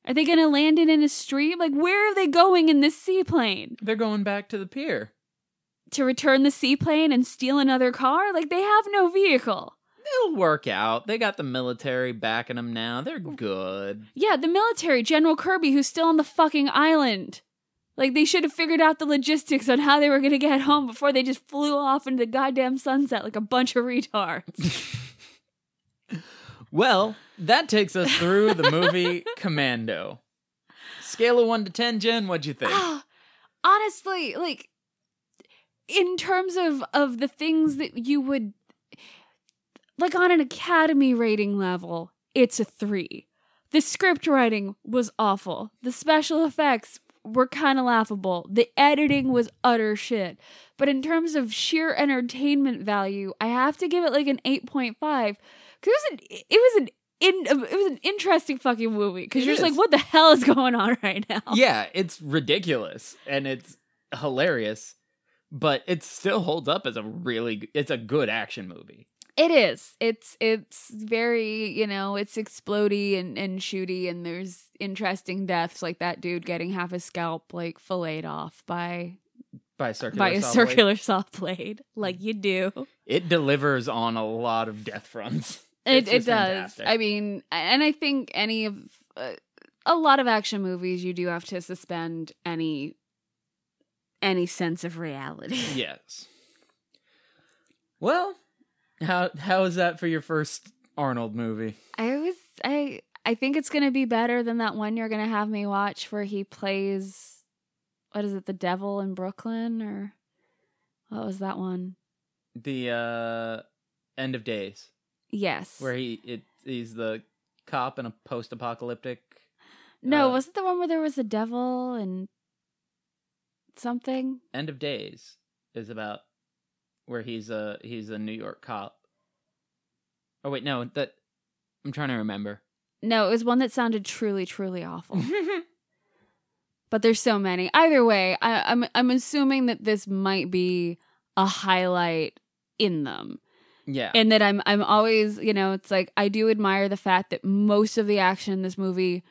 Are they gonna land it in a stream? Like where are they going in this seaplane? They're going back to the pier. To return the seaplane and steal another car? Like they have no vehicle. It'll work out. They got the military backing them now. They're good. Yeah, the military, General Kirby, who's still on the fucking island. Like they should have figured out the logistics on how they were gonna get home before they just flew off into the goddamn sunset like a bunch of retards. Well, that takes us through the movie Commando. Scale of 1 to 10, Jen, what'd you think? Ah, Honestly, like in terms of of the things that you would like on an academy rating level, it's a 3. The script writing was awful. The special effects were kind of laughable. The editing was utter shit. But in terms of sheer entertainment value, I have to give it like an 8.5 cuz it was an it was an in, it was an interesting fucking movie because you're just is. like, what the hell is going on right now? Yeah, it's ridiculous and it's hilarious, but it still holds up as a really it's a good action movie. It is. It's it's very, you know, it's explody and, and shooty and there's interesting deaths like that dude getting half his scalp like filleted off by By circular by a saw blade. circular saw blade. Like you do. It delivers on a lot of death fronts. It It's it does. I mean, and I think any of uh, a lot of action movies you do have to suspend any any sense of reality. Yes. Well, how how is that for your first Arnold movie? I was I I think it's gonna be better than that one you're gonna have me watch where he plays what is it, the devil in Brooklyn or What was that one? The uh End of Days, Yes. where he it he's the cop in a post-apocalyptic. no, uh, was it the one where there was a devil and something? End of Days is about where he's a he's a New York cop. Oh wait, no, that I'm trying to remember. No, it was one that sounded truly, truly awful. but there's so many. Either way, I, I'm I'm assuming that this might be a highlight in them. yeah. and that I'm I'm always you know it's like I do admire the fact that most of the action in this movie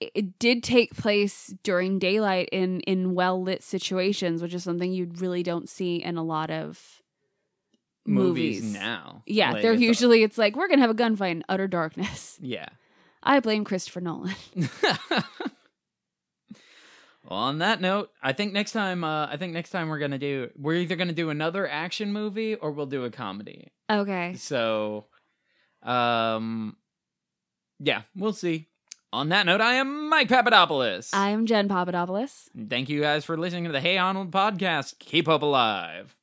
it, did take place during daylight in in well lit situations, which is something you really don't see in a lot of movies, movies. now. Yeah, Like, they're it's usually it's like we're gonna have a gunfight in utter darkness. yeah. I blame Christopher Nolan. well, on that note, I think next time, uh, I think next time we're gonna do, we're either gonna do another action movie or we'll do a comedy. Okay, So, um, yeah, we'll see. On that note, I am Mike Papadopoulos. I am Jen Papadopoulos. Thank you guys for listening to the Hey Ahnold podcast. Keep hope alive.